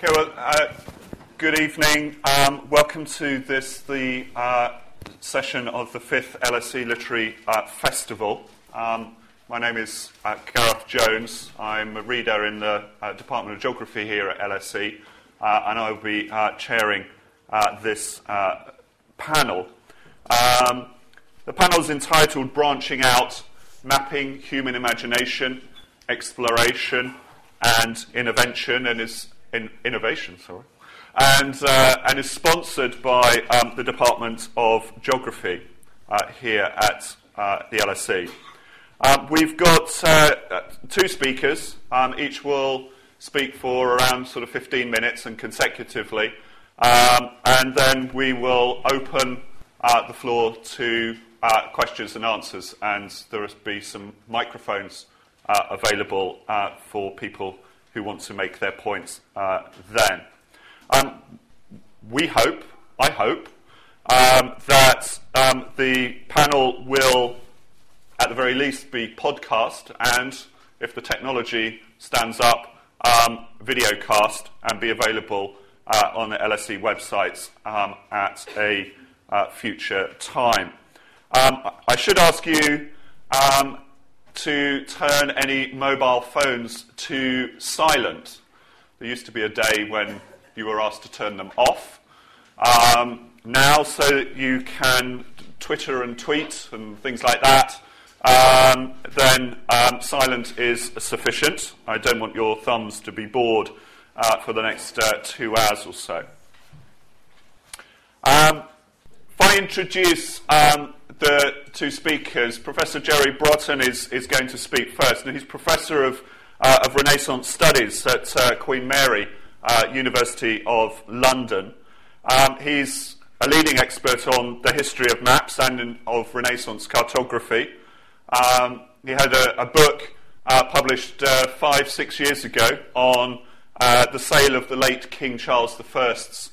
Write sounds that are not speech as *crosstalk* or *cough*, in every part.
Okay, well, uh, good evening. Um, welcome to this, the uh, session of the fifth LSE Literary uh, Festival. Um, my name is uh, Gareth Jones. I'm a reader in the uh, Department of Geography here at LSE, uh, and I will be chairing this panel. Um, the panel is entitled Branching Out Mapping Human Imagination, Exploration, and Intervention, and is in innovation, sorry, and, uh, and is sponsored by um, the Department of Geography uh, here at uh, the LSE. Um, we've got uh, two speakers. Um, each will speak for around sort of 15 minutes and consecutively. Um, and then we will open uh, the floor to uh, questions and answers, and there will be some microphones available for people who want to make their points uh, then. Um, we hope, I hope, um, that um, the panel will, at the very least, be podcast and, if the technology stands up, um, videocast and be available uh, on the LSE websites um, at a uh, future time. Um, I should ask you to turn any mobile phones to silent. There used to be a day when you were asked to turn them off. Um, now, so that you can Twitter and tweet and things like that, um, then um, silent is sufficient. I don't want your thumbs to be bored uh, for the next uh, two hours or so. Um, I introduce um, the two speakers. Professor Jerry Brotton is, is going to speak first, and he's Professor of, uh, of Renaissance Studies at uh, Queen Mary uh, University of London. Um, he's a leading expert on the history of maps and in, of Renaissance cartography. Um, he had a, a book uh, published uh, five, six years ago on uh, the sale of the late King Charles I's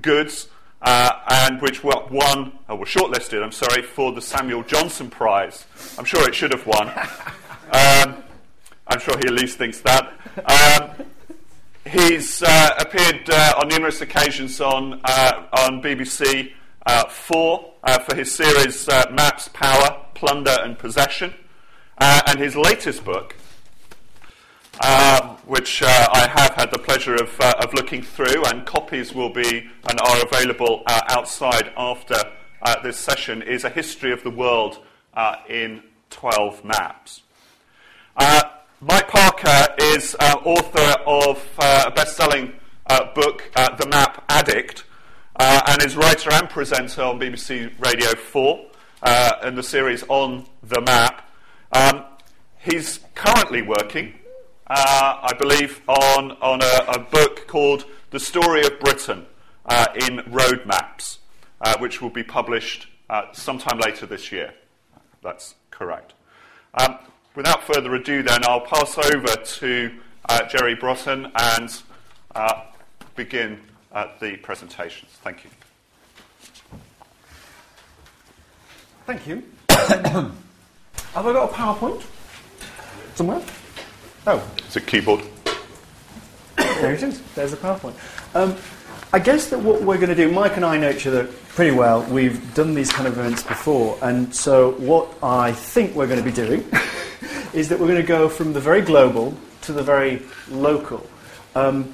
goods uh, and which won, or was shortlisted, I'm sorry, for the Samuel Johnson Prize. I'm sure it should have won. *laughs* Um, I'm sure he at least thinks that. Um, he's uh, appeared uh, on numerous occasions on, uh, on BBC uh, 4 uh, for his series Maps, Power, Plunder and Possession. and his latest book, uh, which uh, I have had the pleasure of, uh, of, looking through, and copies will be and are available uh, outside after uh, this session, is A History of the World uh, in 12 Maps. Mike Parker is author of a best selling book, The Map Addict, and is writer and presenter on BBC Radio 4 in the series On the Map. Um, he's currently working uh, I believe, on, on a, a, book called The Story of Britain uh, in Road Maps, uh, which will be published uh, sometime later this year. That's correct. Um, without further ado, then, I'll pass over to uh, Jerry Brotton and uh, begin the presentations. Thank you. Thank you. *coughs* Have I got a PowerPoint somewhere? Oh. It's a keyboard. There it is. There's the PowerPoint. Um, I guess that what we're going to do, Mike and I know each other pretty well. We've done these kind of events before. And so what I think we're going to be doing *laughs* is that we're going to go from the very global to the very local. Um,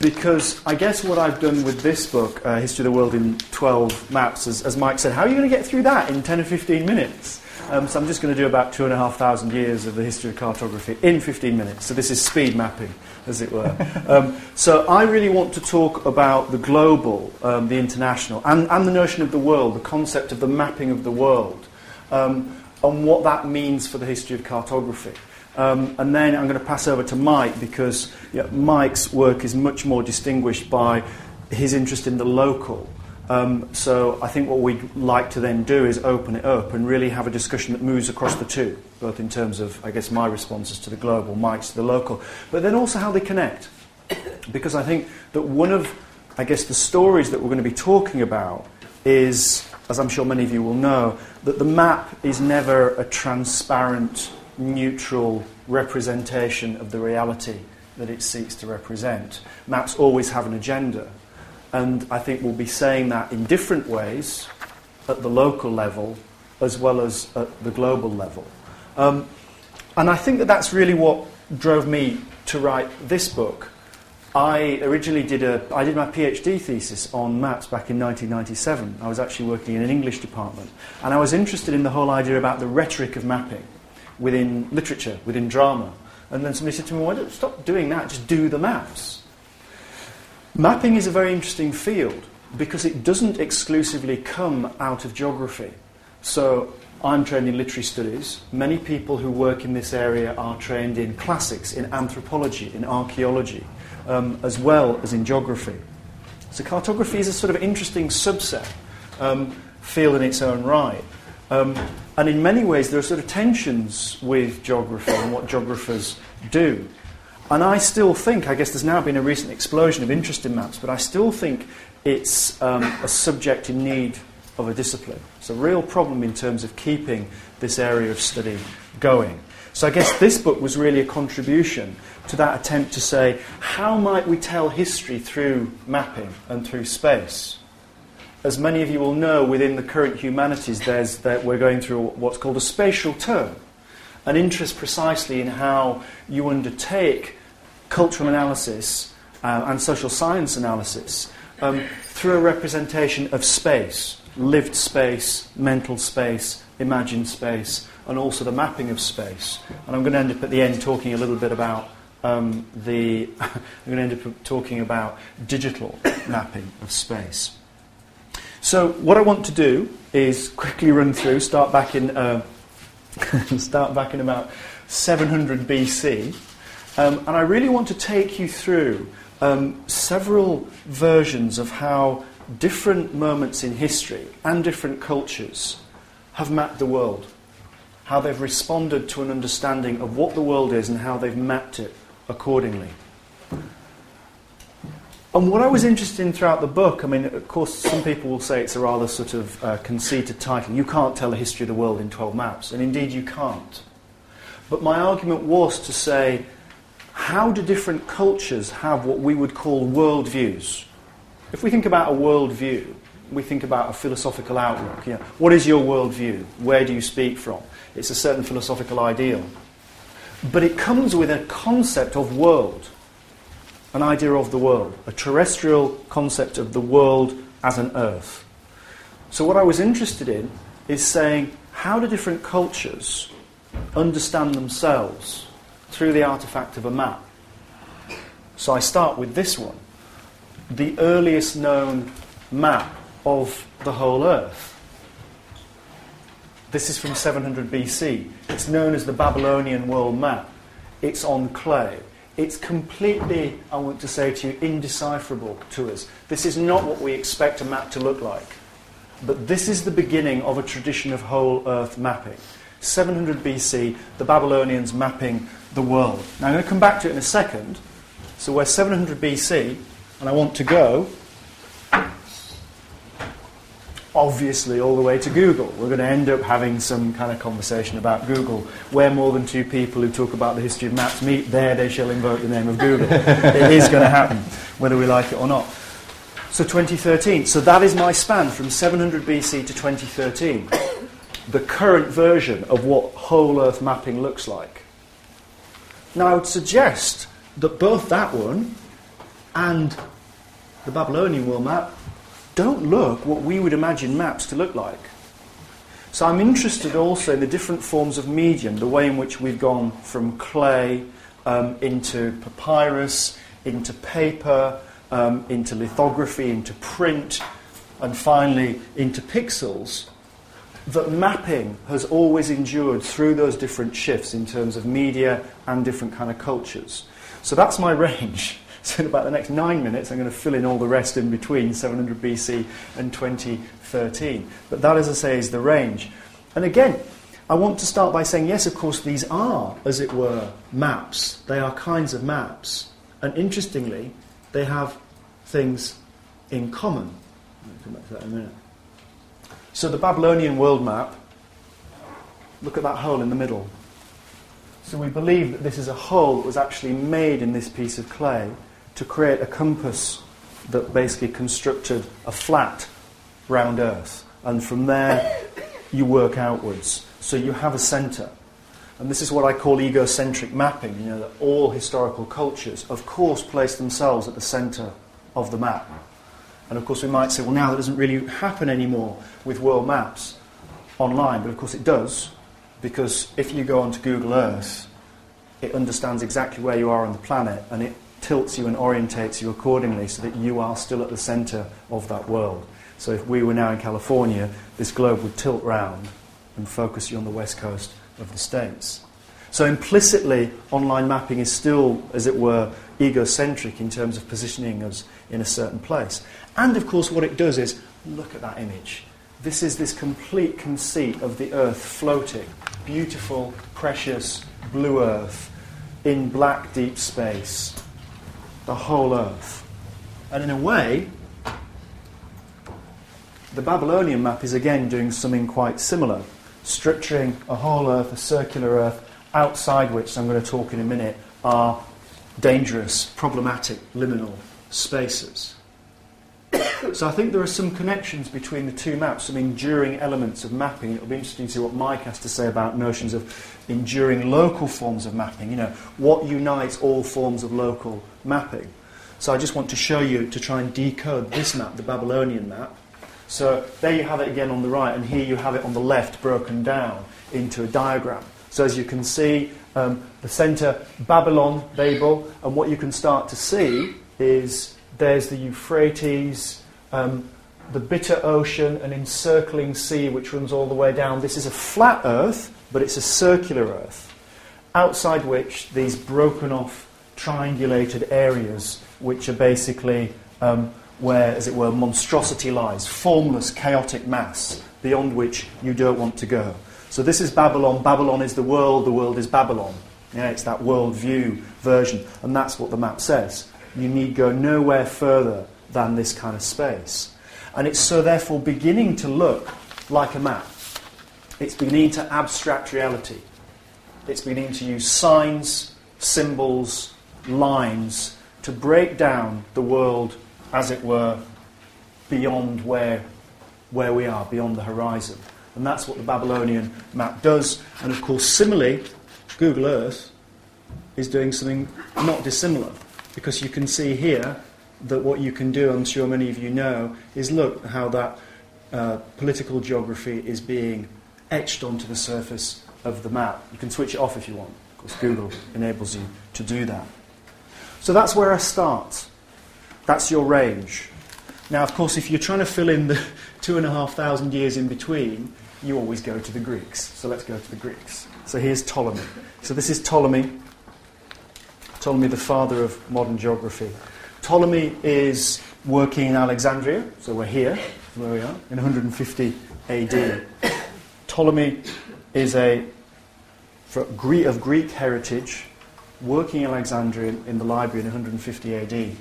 because I guess what I've done with this book, uh, History of the World in 12 Maps, as, as Mike said, how are you going to get through that in 10 or 15 minutes? Um, so I'm just going to do about two and a half thousand years of the history of cartography in 15 minutes. So this is speed mapping, as it were. *laughs* um, so I really want to talk about the global, um, the international, and, and the notion of the world, the concept of the mapping of the world, um, and what that means for the history of cartography. Um, and then I'm going to pass over to Mike because Mike's work is much more distinguished by his interest in the local um, so I think what we'd like to then do is open it up and really have a discussion that moves across the two, both in terms of, I guess, my responses to the global, Mike's to the local, but then also how they connect. *coughs* Because I think that one of, I guess, the stories that we're going to be talking about is, as I'm sure many of you will know, that the map is never a transparent, neutral representation of the reality that it seeks to represent. Maps always have an agenda, and I think we'll be saying that in different ways at the local level as well as at the global level. Um, and I think that that's really what drove me to write this book. I originally did a I did my PhD thesis on maps back in 1997. I was actually working in an English department, and I was interested in the whole idea about the rhetoric of mapping within literature, within drama. And then somebody said to me, "Why don't stop doing that? Just do the maps." Mapping is a very interesting field because it doesn't exclusively come out of geography. So I'm trained in literary studies. Many people who work in this area are trained in classics, in anthropology, in archaeology, um, as well as in geography. So cartography is a sort of interesting subset um, field in its own right. Um, and in many ways, there are sort of tensions with geography and what geographers do. And I still think, I guess there's now been a recent explosion of interest in maps, but I still think it's um, a subject in need of a discipline. It's a real problem in terms of keeping this area of study going. So I guess this book was really a contribution to that attempt to say, how might we tell history through mapping and through space? As many of you will know, within the current humanities, there's, that we're going through what's called a spatial turn, an interest precisely in how you undertake cultural analysis uh, and social science analysis um, through a representation of space lived space, mental space, imagined space, and also the mapping of space. And I'm going to end up at the end talking a little bit about um, the. *laughs* I'm going to end up talking about digital *coughs* mapping of space. So what I want to do is quickly run through. Start back in. Uh, *laughs* start back in about 700 BC, um, and I really want to take you through um, several versions of how different moments in history and different cultures have mapped the world, how they've responded to an understanding of what the world is and how they've mapped it accordingly. And what I was interested in throughout the book, I mean, of course, some people will say it's a rather sort of uh, conceited title. You can't tell the history of the world in 12 maps, and indeed you can't. But my argument was to say, how do different cultures have what we would call worldviews? If we think about a worldview, we think about a philosophical outlook. You know, what is your worldview? Where do you speak from? It's a certain philosophical ideal. But it comes with a concept of world, an idea of the world, a terrestrial concept of the world as an earth. So, what I was interested in is saying how do different cultures understand themselves through the artifact of a map? So, I start with this one the earliest known map of the whole Earth. This is from 700 BC. It's known as the Babylonian world map. It's on clay. It's completely, I want to say to you, indecipherable to us. This is not what we expect a map to look like. But this is the beginning of a tradition of whole Earth mapping. 700 BC, the Babylonians mapping the world. Now I'm going to come back to it in a second. So we're 700 BC, and I want to go, obviously, all the way to Google. We're going to end up having some kind of conversation about Google. Where more than two people who talk about the history of maps meet, there they shall invoke the name of Google. *laughs* it is going to happen, whether we like it or not. So 2013. So that is my span from 700 BC to 2013. The current version of what whole Earth mapping looks like. Now, I would suggest that both that one and the Babylonian world map don't look what we would imagine maps to look like. So I'm interested also in the different forms of medium, the way in which we've gone from clay um, into papyrus, into paper, um, into lithography, into print, and finally into pixels. That mapping has always endured through those different shifts in terms of media and different kind of cultures. So that's my *laughs* range. So in about the next nine minutes, I'm going to fill in all the rest in between 700 BC and 2013. But that, as I say, is the range. And again, I want to start by saying, yes, of course, these are, as it were, maps. They are kinds of maps. And interestingly, they have things in common. I'll come back to that in a minute. So the Babylonian world map, look at that hole in the middle. So we believe that this is a hole that was actually made in this piece of clay to create a compass that basically constructed a flat round Earth. And from there, you work outwards. So you have a centre. And this is what I call egocentric mapping. You know, that all historical cultures, of course, place themselves at the centre of the map. And of course, we might say, well, now that doesn't really happen anymore with world maps online. But of course, it does because if you go onto Google Earth, it understands exactly where you are on the planet and it tilts you and orientates you accordingly so that you are still at the centre of that world. So if we were now in California, this globe would tilt round and focus you on the west coast of the States. So implicitly, online mapping is still, as it were, egocentric in terms of positioning us in a certain place. And of course, what it does is look at that image. This is this complete conceit of the earth floating, beautiful, precious, blue earth in black, deep space. The whole earth. And in a way, the Babylonian map is again doing something quite similar, structuring a whole earth, a circular earth, outside which, I'm going to talk in a minute, are dangerous, problematic, liminal spaces. So I think there are some connections between the two maps, some enduring elements of mapping. It'll be interesting to see what Mike has to say about notions of enduring local forms of mapping. You know, what unites all forms of local mapping. So I just want to show you to try and decode this map, the Babylonian map. So there you have it again on the right, and here you have it on the left broken down into a diagram. So as you can see, um, the centre, Babylon, Babel, and what you can start to see is there's the Euphrates, um, the bitter ocean, an encircling sea which runs all the way down. This is a flat earth, but it's a circular earth, outside which these broken off, triangulated areas, which are basically um, where, as it were, monstrosity lies, formless, chaotic mass, beyond which you don't want to go. So this is Babylon. Babylon is the world, the world is Babylon. Yeah, it's that worldview version, and that's what the map says. You need go nowhere further than this kind of space. And it's so therefore beginning to look like a map. It's beginning to abstract reality. It's beginning to use signs, symbols, lines to break down the world, as it were, beyond where, where we are, beyond the horizon. And that's what the Babylonian map does. And of course, similarly, Google Earth is doing something not dissimilar. Because you can see here that what you can do, I'm sure many of you know, is look how that uh, political geography is being etched onto the surface of the map. You can switch it off if you want. Of course, Google enables you to do that. So that's where I start. That's your range. Now, of course, if you're trying to fill in the *laughs* two and a half thousand years in between, you always go to the Greeks. So let's go to the Greeks. So here's Ptolemy. So this is Ptolemy, Ptolemy, the father of modern geography. Ptolemy is working in Alexandria, so we're here, where we are, in 150 AD. Ptolemy is a of Greek heritage, working in Alexandria in the library in 150 AD,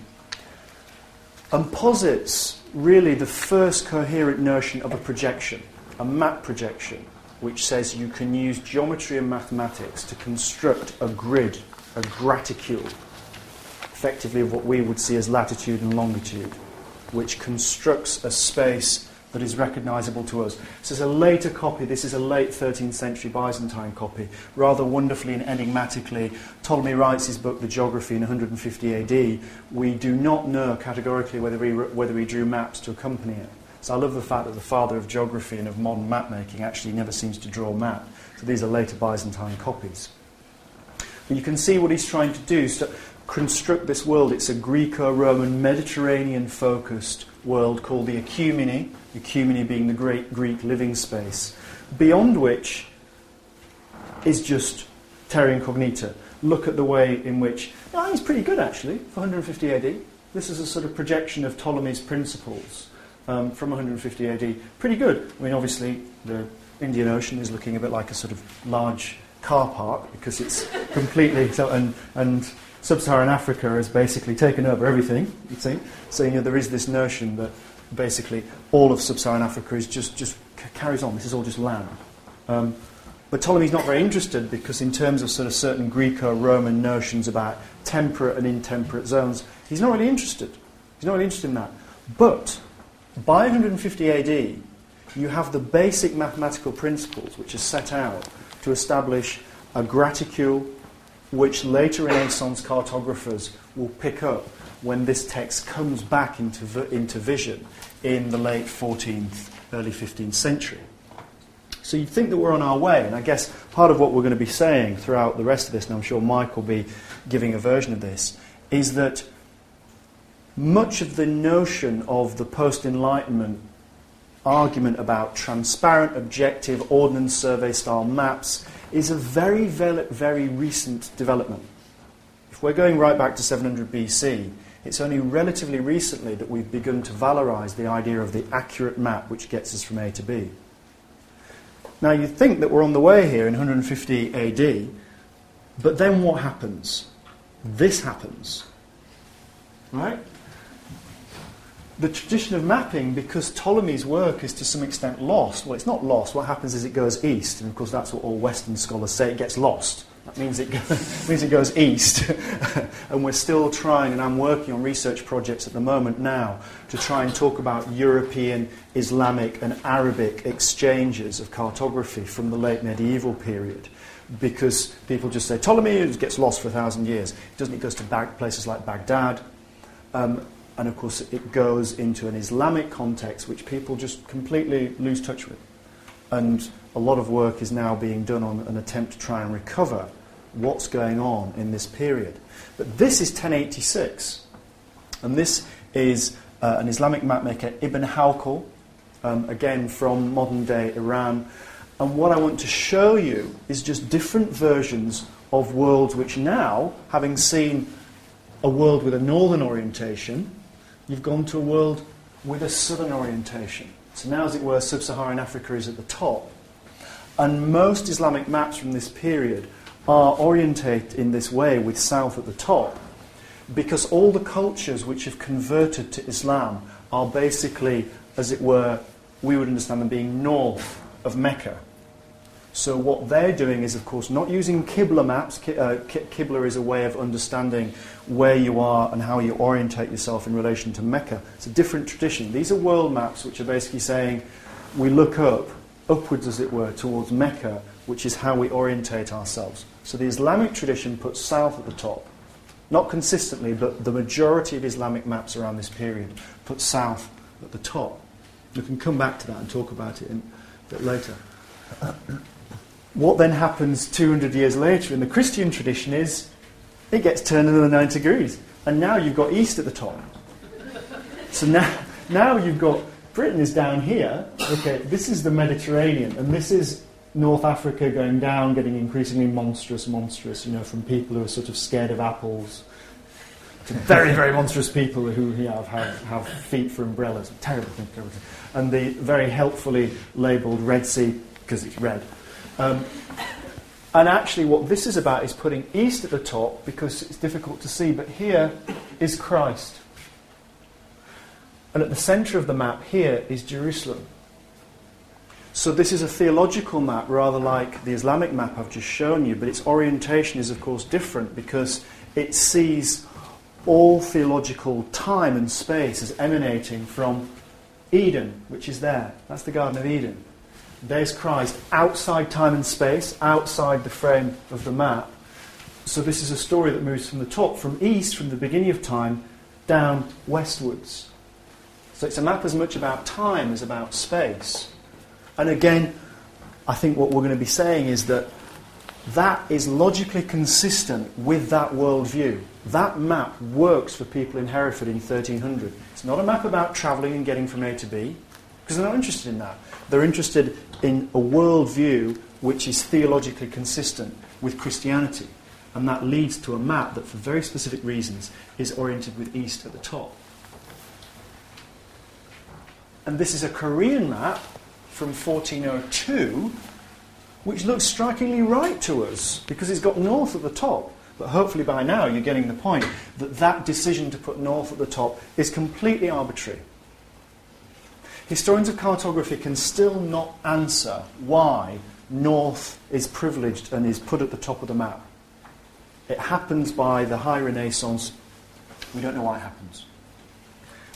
and posits really the first coherent notion of a projection a map projection which says you can use geometry and mathematics to construct a grid, a graticule, effectively of what we would see as latitude and longitude, which constructs a space that is recognizable to us. This is a later copy, this is a late 13th century Byzantine copy. Rather wonderfully and enigmatically, Ptolemy writes his book, The Geography, in 150 AD. We do not know categorically whether he, whether he drew maps to accompany it. So I love the fact that the father of geography and of modern map making actually never seems to draw a map. So these are later Byzantine copies. But you can see what he's trying to do to construct this world. It's a Greco Roman, Mediterranean focused world called the Ecumene, Ecumene being the great Greek living space, beyond which is just terra incognita. Look at the way in which. Oh, he's pretty good actually for 150 AD. This is a sort of projection of Ptolemy's principles um, from 150 AD. Pretty good. I mean, obviously, the Indian Ocean is looking a bit like a sort of large car park because it's completely. So, and, and sub Saharan Africa has basically taken over everything, you see. So, you know, there is this notion that basically all of sub Saharan Africa is just, just carries on. This is all just land. Um, But Ptolemy's not very interested because, in terms of sort of certain Greco Roman notions about temperate and intemperate zones, he's not really interested. He's not really interested in that. But by 150 AD, you have the basic mathematical principles which are set out to establish a graticule which later Renaissance cartographers will pick up when this text comes back into, into vision in the late 14th, early 15th century. So you'd think that we're on our way, and I guess part of what we're going to be saying throughout the rest of this, and I'm sure Mike will be giving a version of this, is that much of the notion of the post Enlightenment argument about transparent, objective, ordnance survey style maps is a very, very, very recent development. If we're going right back to 700 BC, it's only relatively recently that we've begun to valorize the idea of the accurate map which gets us from A to B. Now, you'd think that we're on the way here in 150 AD, but then what happens? This happens. Right? The tradition of mapping, because Ptolemy's work is to some extent lost, well, it's not lost. What happens is it goes east, and of course, that's what all Western scholars say it gets lost. That means it, *laughs* means it goes east. *laughs* and we're still trying, and I'm working on research projects at the moment now to try and talk about European, Islamic, and Arabic exchanges of cartography from the late medieval period. Because people just say Ptolemy gets lost for a thousand years. It doesn't, it goes to bag, places like Baghdad. Um, and of course, it goes into an Islamic context which people just completely lose touch with. And a lot of work is now being done on an attempt to try and recover what's going on in this period. But this is 1086, and this is uh, an Islamic mapmaker, Ibn Hawqal, um, again from modern day Iran. And what I want to show you is just different versions of worlds which now, having seen a world with a northern orientation, you've gone to a world with a southern orientation. So now, as it were, sub Saharan Africa is at the top. And most Islamic maps from this period are orientated in this way with south at the top because all the cultures which have converted to Islam are basically, as it were, we would understand them being north of Mecca. So what they're doing is, of course, not using Qibla maps. Uh, Qibla is a way of understanding where you are and how you orientate yourself in relation to Mecca. It's a different tradition. These are world maps which are basically saying we look up, upwards as it were, towards Mecca, which is how we orientate ourselves. So the Islamic tradition puts south at the top. Not consistently, but the majority of Islamic maps around this period put south at the top. We can come back to that and talk about it in, a bit later. What then happens 200 years later in the Christian tradition is it gets turned another 90 degrees. And now you've got east at the top. So now, now you've got Britain is down here. Okay, this is the Mediterranean, and this is North Africa going down, getting increasingly monstrous, monstrous, you know, from people who are sort of scared of apples to very, very monstrous people who have, have feet for umbrellas. Terrible terrible thing. And the very helpfully labelled Red Sea, because it's red. Um, and actually, what this is about is putting east at the top because it's difficult to see, but here is Christ. And at the centre of the map here is Jerusalem. So this is a theological map, rather like the Islamic map I've just shown you, but its orientation is, of course, different because it sees all theological time and space as emanating from Eden, which is there. That's the Garden of Eden. There's Christ outside time and space, outside the frame of the map. So this is a story that moves from the top, from east, from the beginning of time, down westwards. So it's a map as much about time as about space. And again, I think what we're going to be saying is that that is logically consistent with that worldview. That map works for people in Hereford in 1300. It's not a map about travelling and getting from A to B, because they're not interested in that. They're interested in a worldview which is theologically consistent with Christianity. And that leads to a map that, for very specific reasons, is oriented with east at the top. And this is a Korean map from 1402, which looks strikingly right to us because it's got north at the top. But hopefully by now you're getting the point that that decision to put north at the top is completely arbitrary. Historians of cartography can still not answer why North is privileged and is put at the top of the map. It happens by the High Renaissance. We don't know why it happens.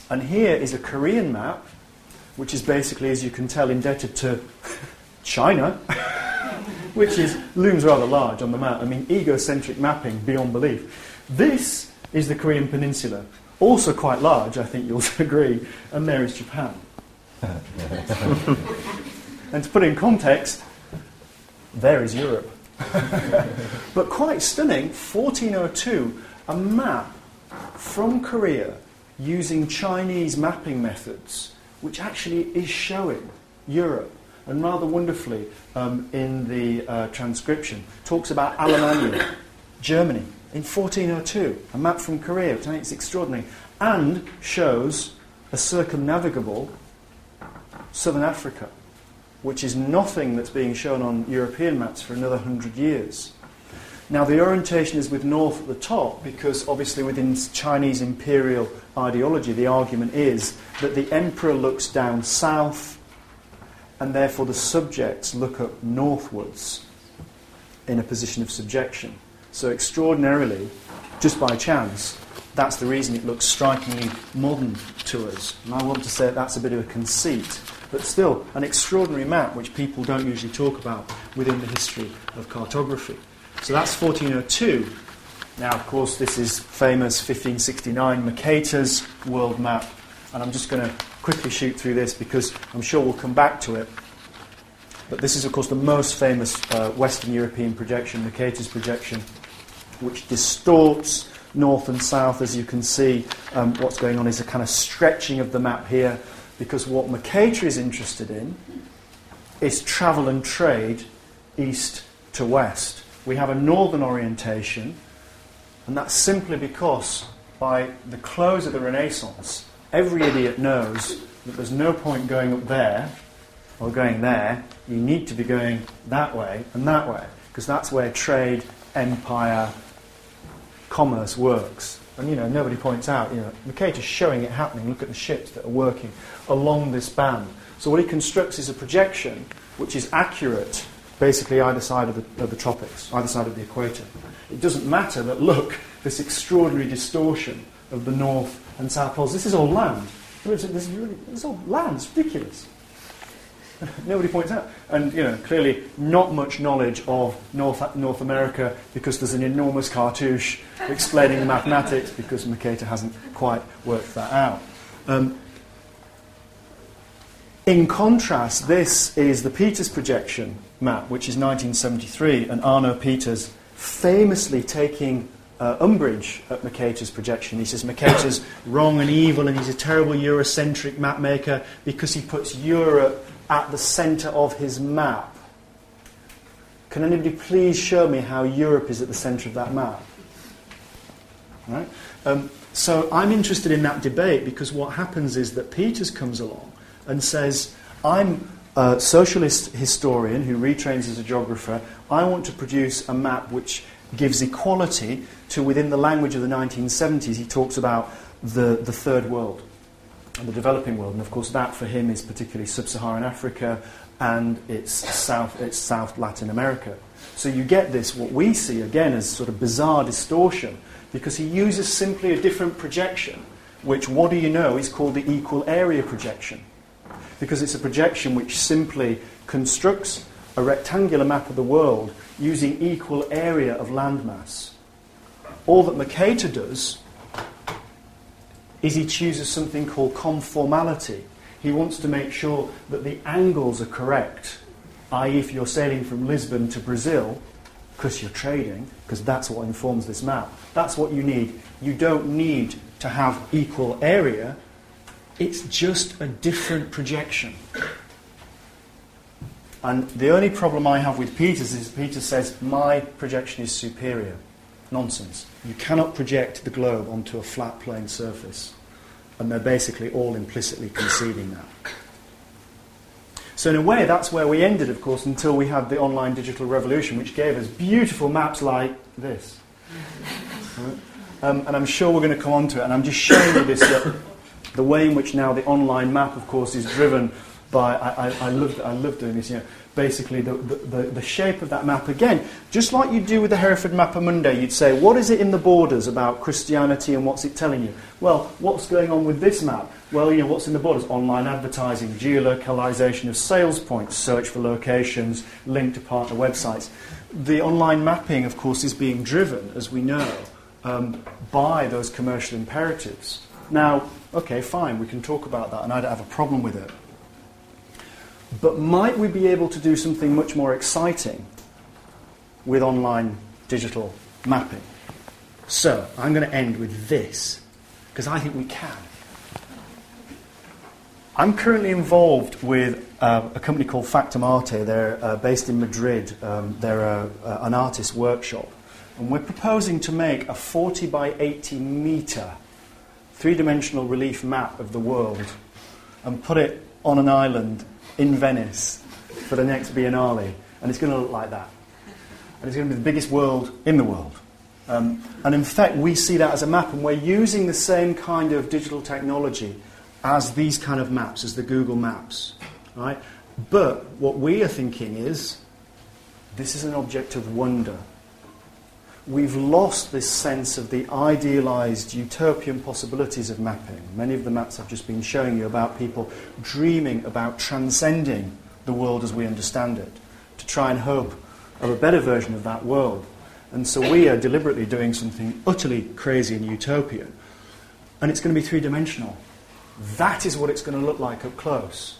And here is a Korean map, which is basically, as you can tell, indebted to *laughs* China, *laughs* which is looms rather large on the map. I mean, egocentric mapping beyond belief. This is the Korean Peninsula, also quite large, I think you'll *laughs* agree, and there is Japan. *laughs* and to put it in context, there is Europe. *laughs* but quite stunning, 1402, a map from Korea using Chinese mapping methods, which actually is showing Europe. And rather wonderfully, um, in the uh, transcription, talks about Alemannia, *coughs* Germany, in 1402, a map from Korea, which I think is extraordinary, and shows a circumnavigable southern Africa which is nothing that's being shown on European maps for another hundred years. Now, the orientation is with north at the top because obviously within Chinese imperial ideology, the argument is that the emperor looks down south and therefore the subjects look up northwards in a position of subjection. So, extraordinarily, just by chance, that's the reason it looks strikingly modern to us. And I want to say that that's a bit of a conceit but still an extraordinary map which people don't usually talk about within the history of cartography. So that's 1402. Now, of course, this is famous 1569 Mercator's world map, and I'm just going to quickly shoot through this because I'm sure we'll come back to it. But this is, of course, the most famous uh, Western European projection, Mercator's projection, which distorts north and south. As you can see, um, what's going on is a kind of stretching of the map here because what Mercator is interested in is travel and trade east to west. We have a northern orientation, and that's simply because by the close of the Renaissance, every idiot knows that there's no point going up there or going there. You need to be going that way and that way, because that's where trade, empire, commerce works. And you know, nobody points out, you know, Mercator's showing it happening. Look at the ships that are working along this band. So what he constructs is a projection which is accurate basically either side of the, of the tropics, either side of the equator. It doesn't matter that, look, this extraordinary distortion of the north and south poles, this is all land. This is, really, this is all land, it's ridiculous. *laughs* Nobody points out. And, you know, clearly not much knowledge of North, North America because there's an enormous cartouche explaining the mathematics because Mercator hasn't quite worked that out. Um, in contrast, this is the Peters projection map, which is 1973, and Arno Peters famously taking uh, umbrage at Mercator's projection. He says Mercator's *coughs* wrong and evil, and he's a terrible Eurocentric mapmaker because he puts Europe at the centre of his map. Can anybody please show me how Europe is at the centre of that map? Right? Um, so I'm interested in that debate because what happens is that Peters comes along and says, I'm a socialist historian who retrains as a geographer. I want to produce a map which gives equality to within the language of the 1970s. He talks about the, the third world and the developing world. And of course, that for him is particularly sub Saharan Africa and it's South, it's South Latin America. So you get this, what we see again as sort of bizarre distortion, because he uses simply a different projection, which, what do you know, is called the equal area projection. Because it's a projection which simply constructs a rectangular map of the world using equal area of landmass. All that Mercator does is he chooses something called conformality. He wants to make sure that the angles are correct, i.e., if you're sailing from Lisbon to Brazil, because you're trading, because that's what informs this map, that's what you need. You don't need to have equal area, it's just a different projection. And the only problem I have with Peters is Peters says, my projection is superior. Nonsense. You cannot project the globe onto a flat plane surface. And they're basically all implicitly conceding that. So, in a way, that's where we ended, of course, until we had the online digital revolution, which gave us beautiful maps like this. *laughs* Um, and I'm sure we're going to come on to it. And I'm just showing you this the way in which now the online map, of course, is driven by, I, I, I, love, I love doing this, you know, basically the, the, the, shape of that map again. Just like you do with the Hereford Mappamundi, you'd say, what is it in the borders about Christianity and what's it telling you? Well, what's going on with this map? Well, you know, what's in the borders? Online advertising, geolocalization of sales points, search for locations, link to partner websites. The online mapping, of course, is being driven, as we know, um, by those commercial imperatives. Now, okay, fine, we can talk about that, and I don't have a problem with it. But might we be able to do something much more exciting with online digital mapping? So, I'm going to end with this, because I think we can. I'm currently involved with uh, a company called Factum Arte. They're uh, based in Madrid. Um, they're a, a, an artist workshop. And we're proposing to make a 40 by 80 metre three dimensional relief map of the world and put it on an island in Venice for the next Biennale, and it's going to look like that. And it's going to be the biggest world in the world. Um, and in fact, we see that as a map, and we're using the same kind of digital technology as these kind of maps, as the Google Maps. Right? But what we are thinking is this is an object of wonder. We've lost this sense of the idealized utopian possibilities of mapping. Many of the maps I've just been showing you about people dreaming about transcending the world as we understand it, to try and hope of a better version of that world. And so we are deliberately doing something utterly crazy and utopian. And it's going to be three dimensional. That is what it's going to look like up close.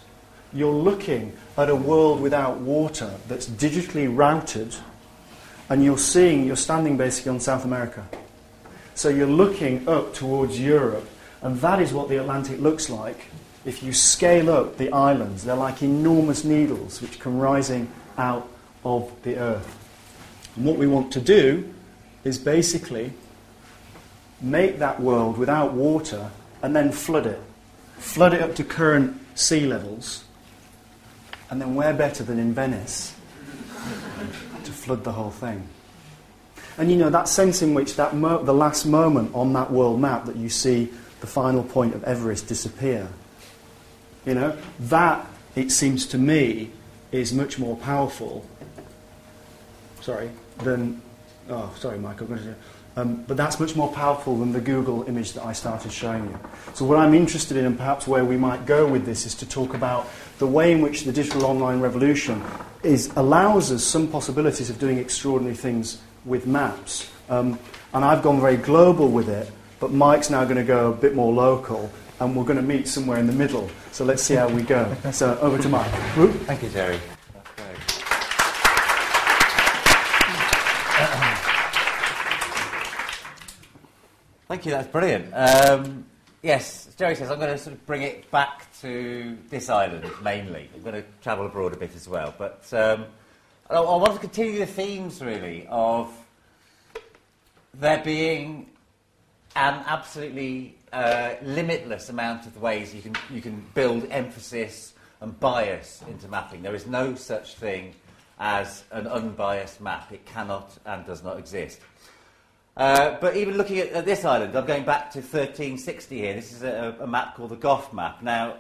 You're looking at a world without water that's digitally routed and you're seeing, you're standing basically on South America. So you're looking up towards Europe, and that is what the Atlantic looks like. If you scale up the islands, they're like enormous needles which come rising out of the earth. And what we want to do is basically make that world without water and then flood it. Flood it up to current sea levels, and then where better than in Venice flood the whole thing. And you know, that sense in which that mo- the last moment on that world map that you see the final point of Everest disappear, you know, that, it seems to me, is much more powerful, sorry, than, oh, sorry, to um, but that's much more powerful than the Google image that I started showing you. So, what I'm interested in, and perhaps where we might go with this, is to talk about the way in which the digital online revolution is, allows us some possibilities of doing extraordinary things with maps. Um, and I've gone very global with it, but Mike's now going to go a bit more local, and we're going to meet somewhere in the middle. So, let's see how we go. *laughs* So, over to Mike. Thank you, Jerry. Thank you, that's brilliant. Um, yes, Jerry says, I'm going to sort of bring it back to this island mainly. I'm going to travel abroad a bit as well. But um, I, I want to continue the themes really of there being an absolutely uh, limitless amount of ways you can, you can build emphasis and bias into mapping. There is no such thing as an unbiased map. It cannot and does not exist. Uh, but even looking at, at, this island, I'm going back to 1360 here. This is a, a map called the Gough map. Now,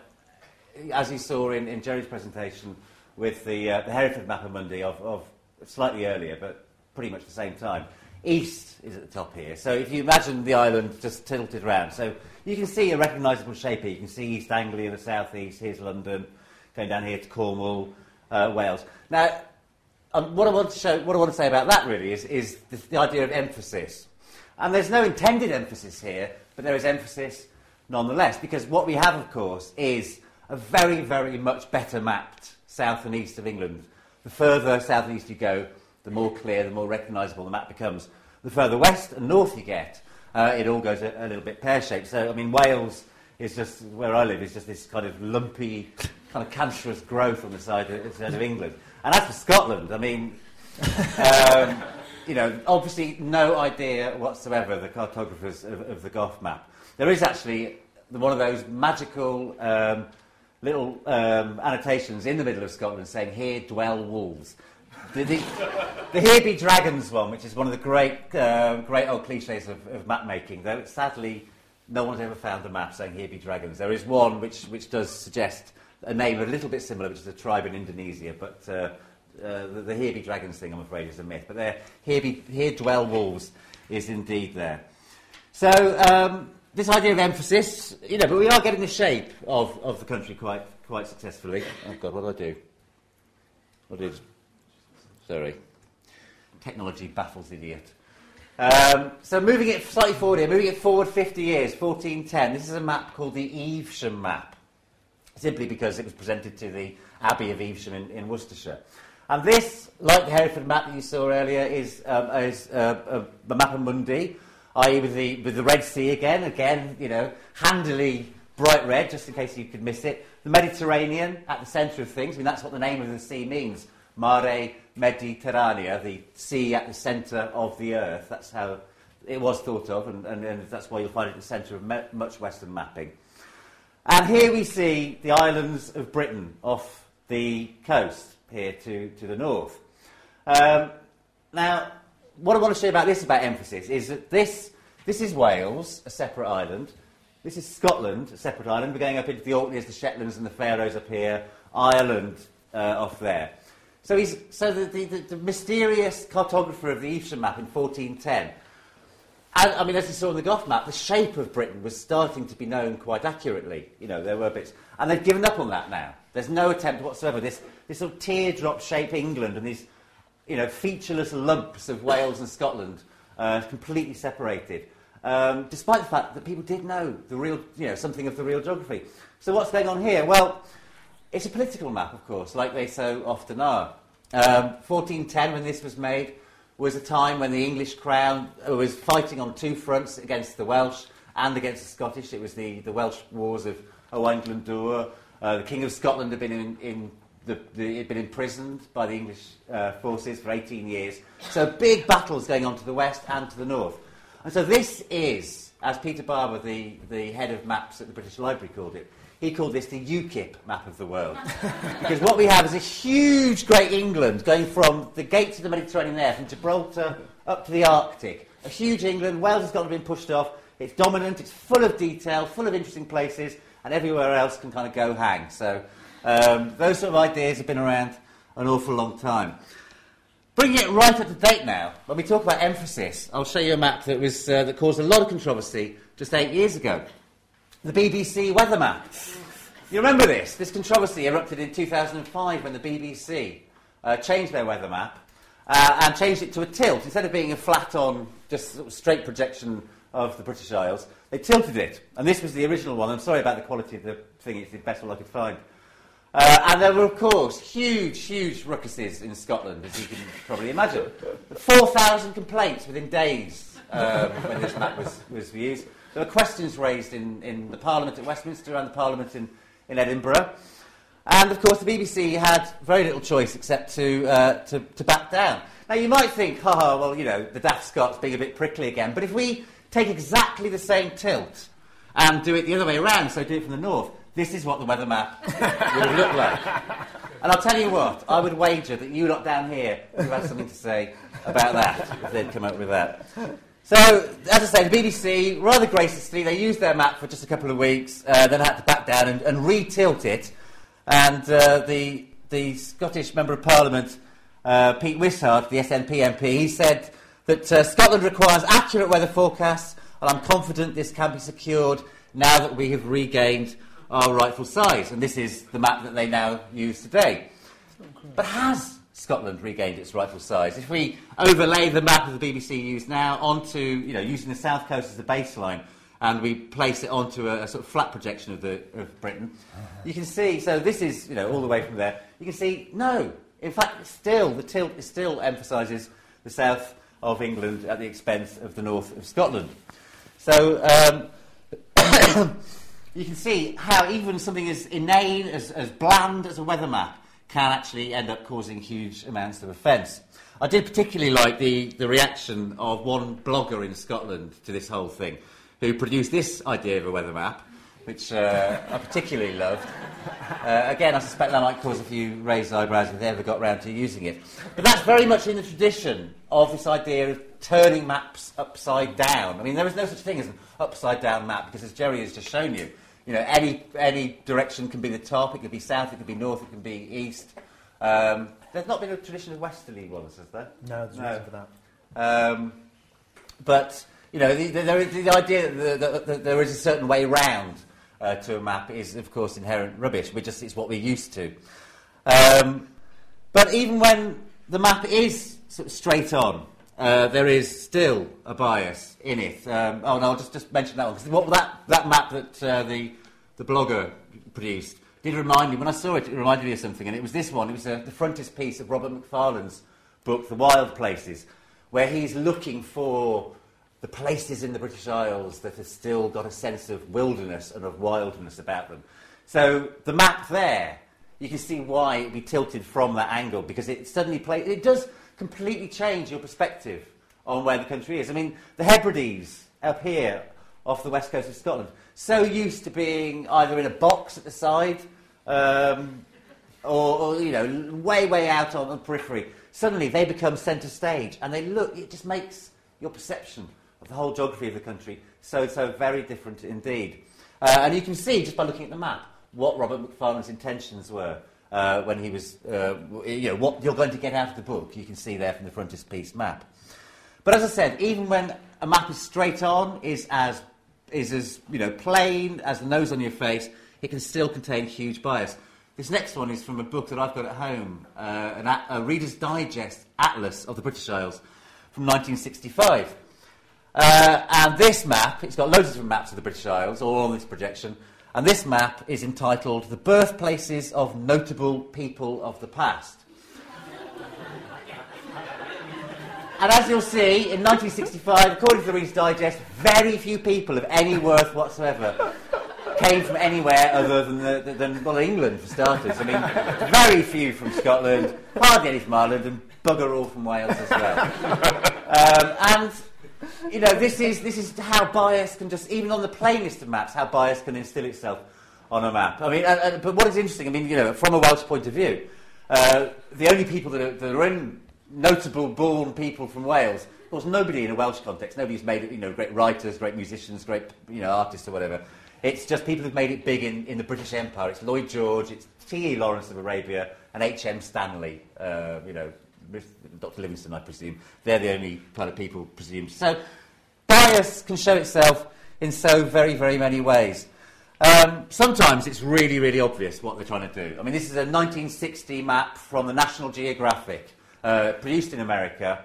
as you saw in, in Jerry's presentation with the, uh, the Hereford Mappa Mundi of slightly earlier, but pretty much the same time, east is at the top here. So if you imagine the island just tilted round, so you can see a recognisable shape here. You can see East Anglia in the southeast. Here's London, going down here to Cornwall, uh, Wales. Now, um, what I want to show, what I want to say about that really is, is the, the idea of emphasis. And there's no intended emphasis here, but there is emphasis nonetheless, because what we have, of course, is a very, very much better mapped south and east of England. The further south and east you go, the more clear, the more recognisable the map becomes. The further west and north you get, uh, it all goes a, a little bit pear shaped. So, I mean, Wales is just, where I live, is just this kind of lumpy, kind of cancerous growth on the side of, side of England. And as for Scotland, I mean, um, you know, obviously no idea whatsoever, the cartographers of, of the Gough map. There is actually one of those magical um, little um, annotations in the middle of Scotland saying, Here dwell wolves. The, the, the Here Be Dragons one, which is one of the great, uh, great old cliches of, of map making, though sadly no one's ever found a map saying Here Be Dragons. There is one which, which does suggest a name a little bit similar, which is a tribe in Indonesia, but uh, uh, the, the here be dragons thing, I'm afraid, is a myth. But there, here, here dwell wolves is indeed there. So um, this idea of emphasis, you know, but we are getting the shape of, of the country quite quite successfully. Oh God, what did I do? What did? Sorry, technology baffles idiot. Um, so moving it slightly forward here, moving it forward 50 years, 1410. This is a map called the Evesham map, simply because it was presented to the Abbey of Evesham in, in Worcestershire. And this, like the Hereford map that you saw earlier, is, um, is uh, a, a mappa mundi, i.e. With the, with the Red Sea again, again, you know, handily bright red, just in case you could miss it. The Mediterranean at the centre of things. I mean, that's what the name of the sea means. Mare Mediterranea, the sea at the centre of the earth. That's how it was thought of, and, and, and that's why you'll find it at the centre of me- much Western mapping. And here we see the islands of Britain off the coast, here to, to the north. Um, now, what I want to you about this about emphasis is that this, this is Wales, a separate island. This is Scotland, a separate island. We're going up into the Orkneys, the Shetlands, and the Faroes up here. Ireland uh, off there. So, he's, so the, the, the, mysterious cartographer of the Evesham map in 1410, and, I mean, as you saw on the Gough map, the shape of Britain was starting to be known quite accurately. You know, there were bits. And they've given up on that now. There's no attempt whatsoever. This, this sort of teardrop shape England and these, you know, featureless lumps of Wales and Scotland uh, completely separated. Um, despite the fact that people did know the real, you know, something of the real geography. So what's going on here? Well, it's a political map, of course, like they so often are. Um, 1410, when this was made, was a time when the English crown was fighting on two fronts against the Welsh and against the Scottish. It was the, the Welsh wars of Owain Glyndŵr. Uh, the King of Scotland had been in, in the, the, had been imprisoned by the English uh, forces for 18 years. So big battles going on to the west and to the north. And so this is, as Peter Barber, the, the head of maps at the British Library, called it, he called this the UKIP map of the world. *laughs* because what we have is a huge Great England going from the gates of the Mediterranean there, from Gibraltar up to the Arctic. A huge England, Wales has got to be pushed off. It's dominant, it's full of detail, full of interesting places, and everywhere else can kind of go hang. So um, those sort of ideas have been around an awful long time. Bringing it right up to date now, when we talk about emphasis, I'll show you a map that, was, uh, that caused a lot of controversy just eight years ago. The BBC weather map. You remember this? This controversy erupted in 2005 when the BBC uh, changed their weather map uh, and changed it to a tilt. Instead of being a flat on, just sort of straight projection of the British Isles, they tilted it. And this was the original one. I'm sorry about the quality of the thing, it's the best one I could find. Uh, and there were, of course, huge, huge ruckuses in Scotland, as you can probably imagine. 4,000 complaints within days um, when this map was, was used. There were questions raised in, in the Parliament at Westminster and the Parliament in, in Edinburgh. And, of course, the BBC had very little choice except to, uh, to, to back down. Now, you might think, haha, well, you know, the daft Scots being a bit prickly again. But if we take exactly the same tilt and do it the other way around, so do it from the north, this is what the weather map *laughs* would look like. And I'll tell you what, I would wager that you lot down here would have something to say about that if they'd come up with that. So, as I say, the BBC, rather graciously, they used their map for just a couple of weeks, uh, then had to back down and, and re-tilt it. And uh, the, the Scottish Member of Parliament, uh, Pete Wishart, the SNP MP, he said that uh, Scotland requires accurate weather forecasts, and I'm confident this can be secured now that we have regained our rightful size. And this is the map that they now use today. But has Scotland regained its rightful size? If we overlay the map of the BBC use now onto, you know, using the south coast as the baseline, and we place it onto a, a, sort of flat projection of, the, of Britain, you can see, so this is, you know, all the way from there, you can see, no, in fact, still, the tilt still emphasises the south of England at the expense of the north of Scotland. So, um, *coughs* you can see how even something as inane, as, as bland as a weather map can actually end up causing huge amounts of offence. I did particularly like the, the reaction of one blogger in Scotland to this whole thing, who produced this idea of a weather map, which uh, I particularly loved. Uh, again, I suspect that might cause a few raised eyebrows if they ever got round to using it. But that's very much in the tradition of this idea of turning maps upside down. I mean, there is no such thing as an upside down map, because as Jerry has just shown you, You know, any, any direction can be the top, it could be south, it could be north, it could be east. Um, there's not been a tradition of westerly ones, has there? No, there's No. reason for that. Um, but you know, the, the, the, the idea that, that, that there is a certain way round uh, to a map is, of course, inherent rubbish. We just it's what we're used to. Um, but even when the map is sort of straight on, uh, there is still a bias in it. Um, oh, no, I'll just, just mention that one. 'cause what, that, that map that uh, the, the blogger produced did remind me, when I saw it, it reminded me of something, and it was this one. It was uh, the frontispiece of Robert Macfarlane's book, The Wild Places, where he's looking for the places in the British Isles that have still got a sense of wilderness and of wildness about them. So the map there, you can see why it'd be tilted from that angle because it suddenly play, it does completely change your perspective on where the country is. I mean, the Hebrides up here off the west coast of Scotland, so used to being either in a box at the side um, or, or, you know, way, way out on the periphery. Suddenly they become centre stage and they look, it just makes your perception of the whole geography of the country so, so very different indeed. Uh, and you can see just by looking at the map what Robert Macfarlane's intentions were uh, when he was, uh, you know, what you're going to get out of the book. You can see there from the frontispiece map. But as I said, even when a map is straight on, is as is as you know plain as the nose on your face, it can still contain huge bias. This next one is from a book that I've got at home, uh, an a, Reader's Digest Atlas of the British Isles from 1965. Uh, and this map, it's got loads of different maps of the British Isles, all on this projection. And this map is entitled The Birthplaces of Notable People of the Past. And as you'll see, in 1965, according to the Reader's Digest, very few people of any worth whatsoever came from anywhere other than, the, than well, England, for starters. I mean, very few from Scotland, hardly any from Ireland, and bugger all from Wales as well. Um, and, you know, this is, this is how bias can just, even on the plainest of maps, how bias can instill itself on a map. I mean, and, and, but what is interesting, I mean, you know, from a Welsh point of view, uh, the only people that are, that are in notable born people from Wales. Of course, nobody in a Welsh context, nobody's made it, you know, great writers, great musicians, great, you know, artists or whatever. It's just people who've made it big in, in the British Empire. It's Lloyd George, it's T.E. Lawrence of Arabia, and H.M. Stanley, uh, you know, Dr. Livingstone, I presume. They're the only kind of people presumed. So, bias can show itself in so very, very many ways. Um, sometimes it's really, really obvious what they're trying to do. I mean, this is a 1960 map from the National Geographic uh, produced in America.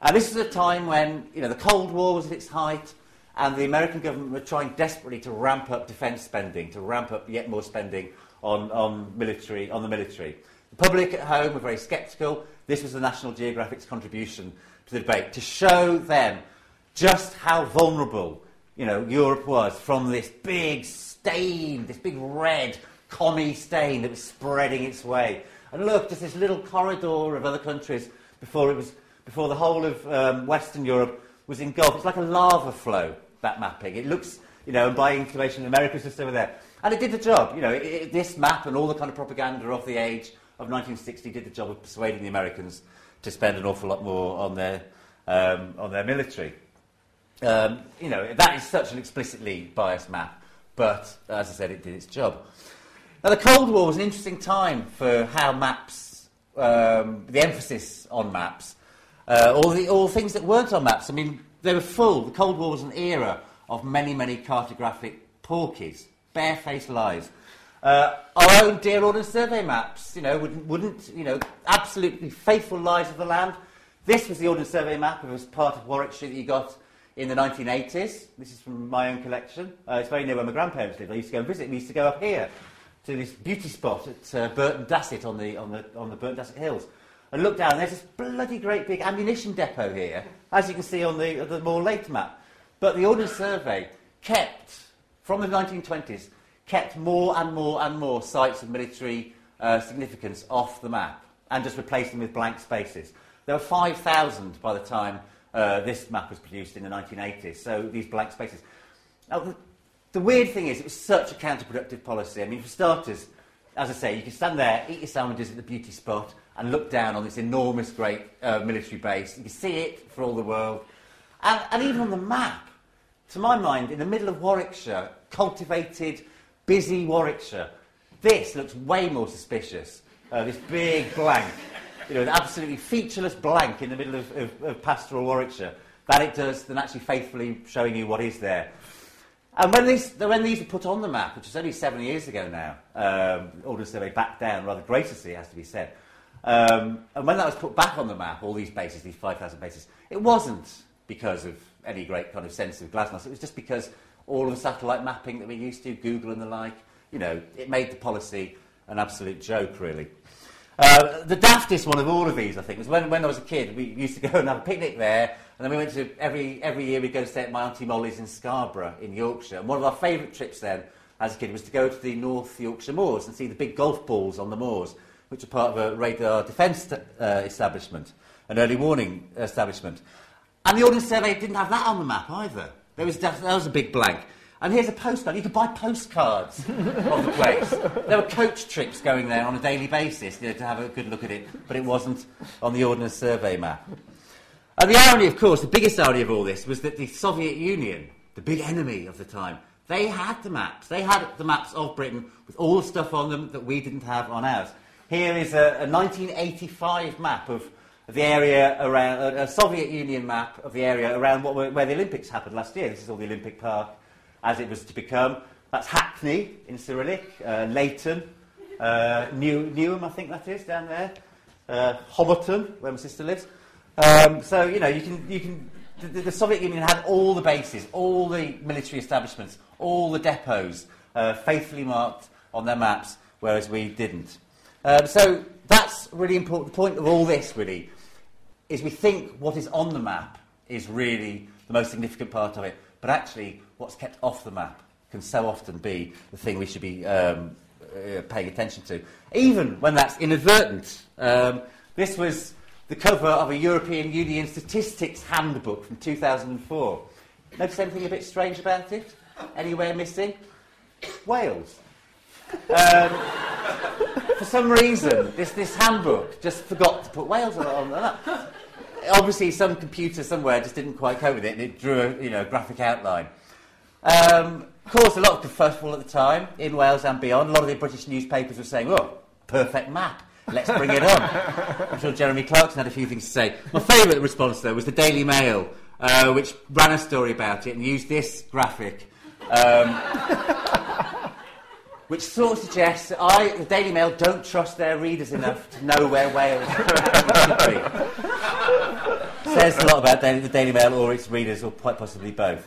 And this is a time when you know, the Cold War was at its height, and the American government were trying desperately to ramp up defence spending, to ramp up yet more spending on, on, military, on the military. The public at home were very sceptical. This was the National Geographic's contribution to the debate, to show them just how vulnerable you know, Europe was from this big stain, this big red commie stain that was spreading its way. And look, just this little corridor of other countries before, it was, before the whole of um, Western Europe was engulfed. It's like a lava flow, that mapping. It looks, you know, and by inclination, America's just over there. And it did the job. You know, it, it, this map and all the kind of propaganda of the age of 1960 did the job of persuading the Americans to spend an awful lot more on their, um, on their military. Um, you know, that is such an explicitly biased map, but as I said, it did its job. Now, the Cold War was an interesting time for how maps, um, the emphasis on maps, uh, all, the, all things that weren't on maps. I mean, they were full. The Cold War was an era of many, many cartographic porkies, barefaced lies. Uh, our own dear Ordnance Survey maps, you know, wouldn't, wouldn't, you know, absolutely faithful lies of the land. This was the Ordnance Survey map. It was part of Warwickshire that you got in the 1980s. This is from my own collection. Uh, it's very near where my grandparents lived. I used to go and visit. We used to go up here to this beauty spot at uh, Burton Dassett on the, on, the, on the Burton Dassett Hills and look down. There's this bloody great big ammunition depot here, as you can see on the, the more late map. But the Ordnance Survey kept, from the 1920s, kept more and more and more sites of military uh, significance off the map and just replaced them with blank spaces. There were 5,000 by the time uh, this map was produced in the 1980s, so these blank spaces. Now, the, weird thing is, it was such a counterproductive policy. I mean, for starters, as I say, you can stand there, eat your sandwiches at the beauty spot, and look down on this enormous, great uh, military base. You can see it for all the world. And, and even on the map, to my mind, in the middle of Warwickshire, cultivated busy Warwickshire. This looks way more suspicious. Uh, this big blank, you know, an absolutely featureless blank in the middle of, of, of pastoral Warwickshire, than it does than actually faithfully showing you what is there. And when these, when these were put on the map, which was only seven years ago now, um, Ordnance Survey backed down rather graciously, it has to be said. Um, and when that was put back on the map, all these bases, these 5,000 bases, it wasn't because of any great kind of sense of glasnost. It was just because all of the satellite mapping that we're used to, Google and the like, you know, it made the policy an absolute joke, really. Uh, the daftest one of all of these, I think, was when, when I was a kid, we used to go and have a picnic there, and then we went to, every, every year we'd go stay at my Auntie Molly's in Scarborough, in Yorkshire. And one of our favourite trips then, as a kid, was to go to the North Yorkshire Moors and see the big golf balls on the moors, which are part of a radar defence uh, establishment, an early warning establishment. And the Ordnance Survey didn't have that on the map either. There was, that was a big blank. And here's a postcard. You could buy postcards of the place. There were coach trips going there on a daily basis you know, to have a good look at it, but it wasn't on the Ordnance Survey map. And the irony, of course, the biggest irony of all this was that the Soviet Union, the big enemy of the time, they had the maps. They had the maps of Britain with all the stuff on them that we didn't have on ours. Here is a, a 1985 map of the area around, a Soviet Union map of the area around what, where the Olympics happened last year. This is all the Olympic Park as it was to become. That's Hackney in Cyrillic, uh, Leyton, uh, New, Newham, I think that is, down there, uh, where my sister lives. Um, so, you know, you can, you can, the, the, Soviet Union had all the bases, all the military establishments, all the depots uh, faithfully marked on their maps, whereas we didn't. Um, so that's really important. The point of all this, really, is we think what is on the map is really the most significant part of it, but actually, what's kept off the map can so often be the thing we should be um, uh, paying attention to, even when that's inadvertent. Um, this was the cover of a European Union statistics handbook from 2004. Notice anything a bit strange about it? Anywhere missing? Wales. Um, for some reason, this, this handbook just forgot to put Wales on, on that. Obviously, some computer somewhere just didn't quite cope with it, and it drew a you know, graphic outline. Um, caused a lot of kerfuffle at the time in Wales and beyond. A lot of the British newspapers were saying, "Oh, perfect map." Let's bring it on. I'm sure Jeremy Clarkson had a few things to say. My favourite response, though, was the Daily Mail, uh, which ran a story about it and used this graphic. Um, which sort of suggests that I, the Daily Mail, don't trust their readers enough to know where Wales *laughs* should be. Says a lot about the Daily Mail or its readers, or quite possibly both.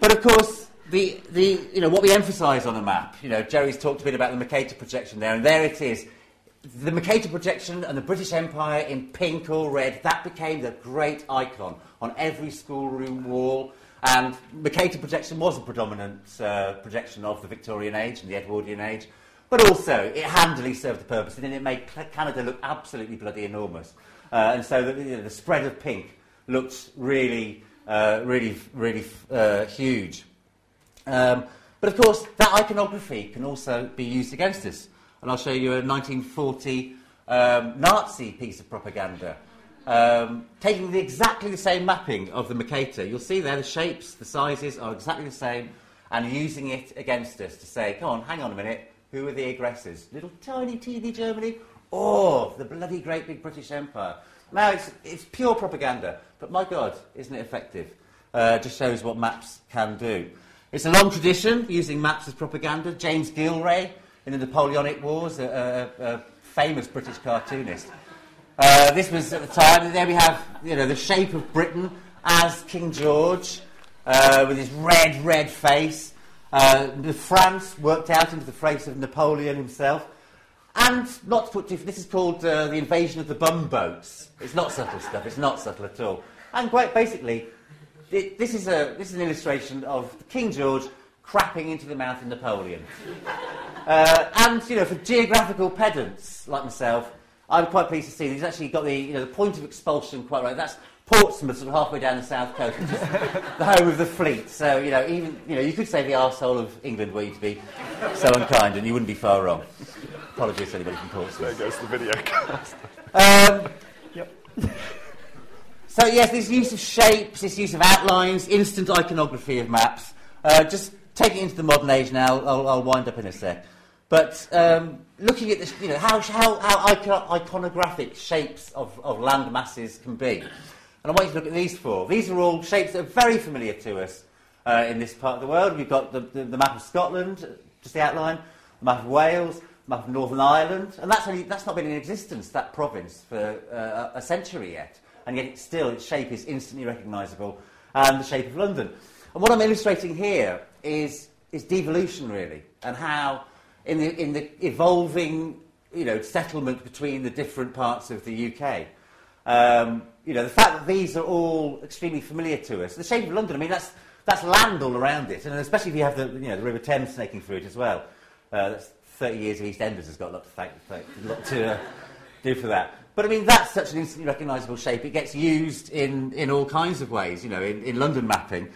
But of course, the, the, you know, what we emphasise on a map, you know, Jerry's talked a bit about the Mercator projection there, and there it is. The Mercator projection and the British Empire in pink or red, that became the great icon on every schoolroom wall and Mercator projection was a predominant uh, projection of the Victorian age and the Edwardian age, but also it handily served the purpose and then it made Canada look absolutely bloody enormous. Uh, and so the, you know, the, spread of pink looked really, uh, really, really uh, huge. Um, but of course, that iconography can also be used against us. And I'll show you a 1940 um, Nazi piece of propaganda um, taking the, exactly the same mapping of the Mercator. You'll see there the shapes, the sizes are exactly the same, and using it against us to say, come on, hang on a minute, who are the aggressors? Little tiny, teeny Germany, or the bloody great big British Empire? Now, it's, it's pure propaganda, but my God, isn't it effective? Uh, just shows what maps can do. It's a long tradition using maps as propaganda. James Gillray in the Napoleonic Wars, a, a, a famous British cartoonist, uh, this was at the time. There we have, you know, the shape of Britain as King George, uh, with his red, red face. Uh, France worked out into the face of Napoleon himself. And not to put too, this is called uh, the invasion of the bumboats. It's not subtle stuff. It's not subtle at all. And quite basically, it, this is a this is an illustration of King George crapping into the mouth of Napoleon. Uh, and you know, for geographical pedants like myself, I'm quite pleased to see that he's actually got the, you know, the point of expulsion quite right. That's Portsmouth, sort of halfway down the south coast, which is *laughs* the home of the fleet. So, you know, even, you know, you could say the arsehole of England were you to be so unkind, and you wouldn't be far wrong. Apologies to anybody from Portsmouth. There goes the video cast. Um, yep. *laughs* So, yes, this use of shapes, this use of outlines, instant iconography of maps, uh, just take it into the modern age now, I'll, I'll wind up in a sec. But um, looking at this, you know, how, how, how iconographic shapes of, of land masses can be. And I want you to look at these four. These are all shapes that are very familiar to us uh, in this part of the world. We've got the, the, the map of Scotland, just the outline, the map of Wales, the map of Northern Ireland, and that's, only, that's not been in existence, that province, for uh, a century yet. And yet, it's still, its shape is instantly recognisable, and the shape of London. And what I'm illustrating here is, is devolution, really, and how, in the, in the evolving you know, settlement between the different parts of the UK, um, you know, the fact that these are all extremely familiar to us, the shape of London, I mean, that's, that's land all around it, and especially if you have the, you know, the River Thames snaking through it as well. Uh, that's 30 years of EastEnders has got a lot to, thank, thank, a lot to uh, do for that. But I mean, that's such an instantly recognisable shape. It gets used in, in all kinds of ways, you know, in, in London mapping.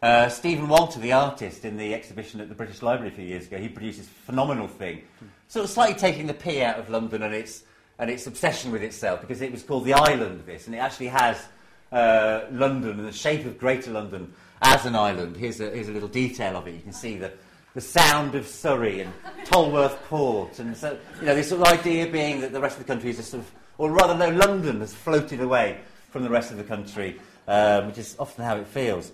Uh, Stephen Walter, the artist in the exhibition at the British Library a few years ago, he produced this phenomenal thing, sort of slightly taking the P out of London and its, and its obsession with itself, because it was called the island, this, and it actually has uh, London and the shape of Greater London as an island. Here's a, here's a little detail of it. You can see the, the sound of Surrey and Tolworth Port. And so, you know, this sort of idea being that the rest of the country is just sort of, or rather, no, London has floated away from the rest of the country, um, which is often how it feels.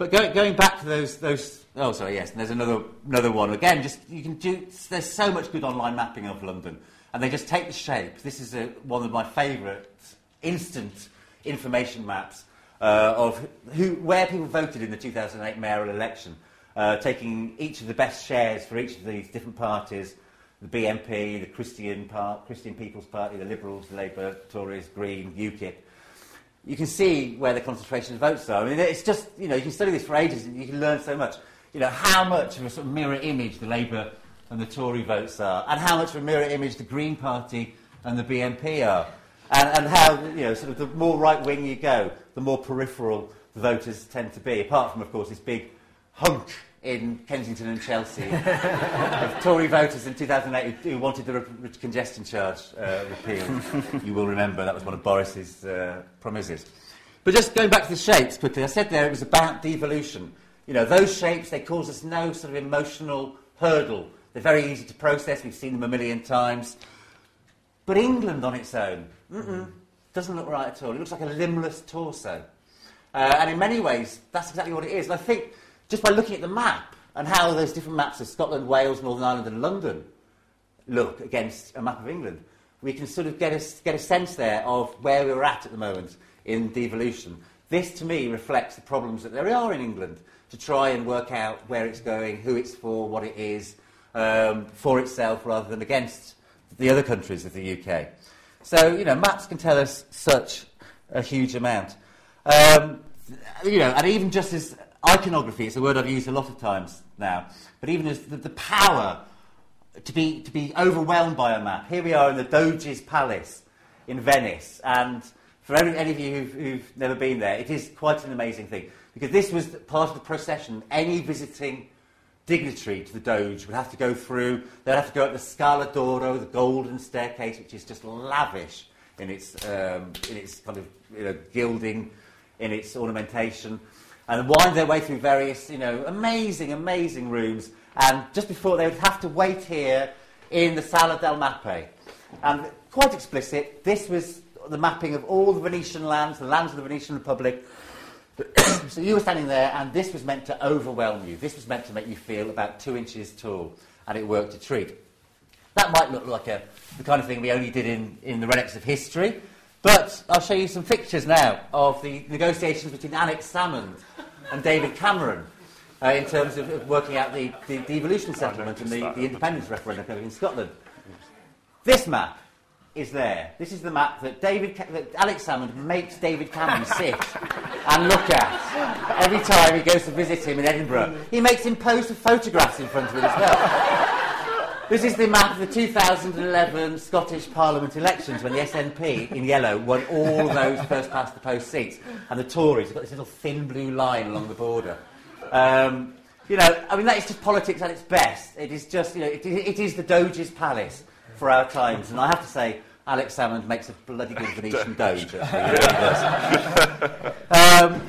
But go, going back to those, those, oh, sorry, yes, and there's another, another one. Again, just, you can do, there's so much good online mapping of London. And they just take the shape. This is a, one of my favourite instant information maps uh, of who, where people voted in the 2008 mayoral election, uh, taking each of the best shares for each of these different parties, the BNP, the Christian, Part, Christian People's Party, the Liberals, the Labour, Tories, Green, UKIP. You can see where the concentration of votes are. I mean, it's just, you know, you can study this for ages and you can learn so much. You know, how much of a sort of mirror image the Labour and the Tory votes are, and how much of a mirror image the Green Party and the BNP are. And, and how, you know, sort of the more right wing you go, the more peripheral the voters tend to be, apart from, of course, this big hunk in Kensington and Chelsea *laughs* of Tory voters in 2008 who, who wanted the re- congestion charge uh, repealed. *laughs* you will remember that was one of Boris's uh, promises. But just going back to the shapes quickly, I said there it was about devolution. You know, those shapes, they cause us no sort of emotional hurdle. They're very easy to process. We've seen them a million times. But England on its own. Doesn't look right at all. It looks like a limbless torso. Uh, and in many ways, that's exactly what it is. And I think just by looking at the map and how those different maps of Scotland, Wales, Northern Ireland, and London look against a map of England, we can sort of get a, get a sense there of where we're at at the moment in devolution. This, to me, reflects the problems that there are in England to try and work out where it's going, who it's for, what it is, um, for itself rather than against the other countries of the UK. So, you know, maps can tell us such a huge amount. Um, you know, and even just as iconography, is a word I've used a lot of times now, but even as the, the power to be, to be overwhelmed by a map. Here we are in the Doge's Palace in Venice, and for any, any of you who've, who've never been there, it is quite an amazing thing, because this was part of the procession. Any visiting dignitary to the Doge would have to go through, they'd have to go up the Scala d'Oro, the golden staircase, which is just lavish in its, um, in its kind of you know, gilding, in its ornamentation, and wind their way through various, you know, amazing, amazing rooms. And just before they would have to wait here in the Sala del Mappe. And quite explicit, this was the mapping of all the Venetian lands, the lands of the Venetian Republic, *coughs* so you were standing there, and this was meant to overwhelm you. This was meant to make you feel about two inches tall, and it worked a treat. That might look like a, the kind of thing we only did in, in the relics of history, but I'll show you some pictures now of the negotiations between Alex Salmond and David Cameron uh, in terms of, of, working out the, the, devolution settlement and the, the independence referendum in Scotland. This map is there. This is the map that David, that Alex Salmond makes David Cameron *laughs* sit and look at every time he goes to visit him in Edinburgh. He makes him pose for photographs in front of it as well. This is the map of the 2011 Scottish Parliament elections when the SNP in yellow won all those first past the post seats, and the Tories have got this little thin blue line along the border. Um, you know, I mean, that is just politics at its best. It is just, you know, it, it is the Doge's palace for our times. And I have to say, Alex Salmond makes a bloody good Venetian Doge. um,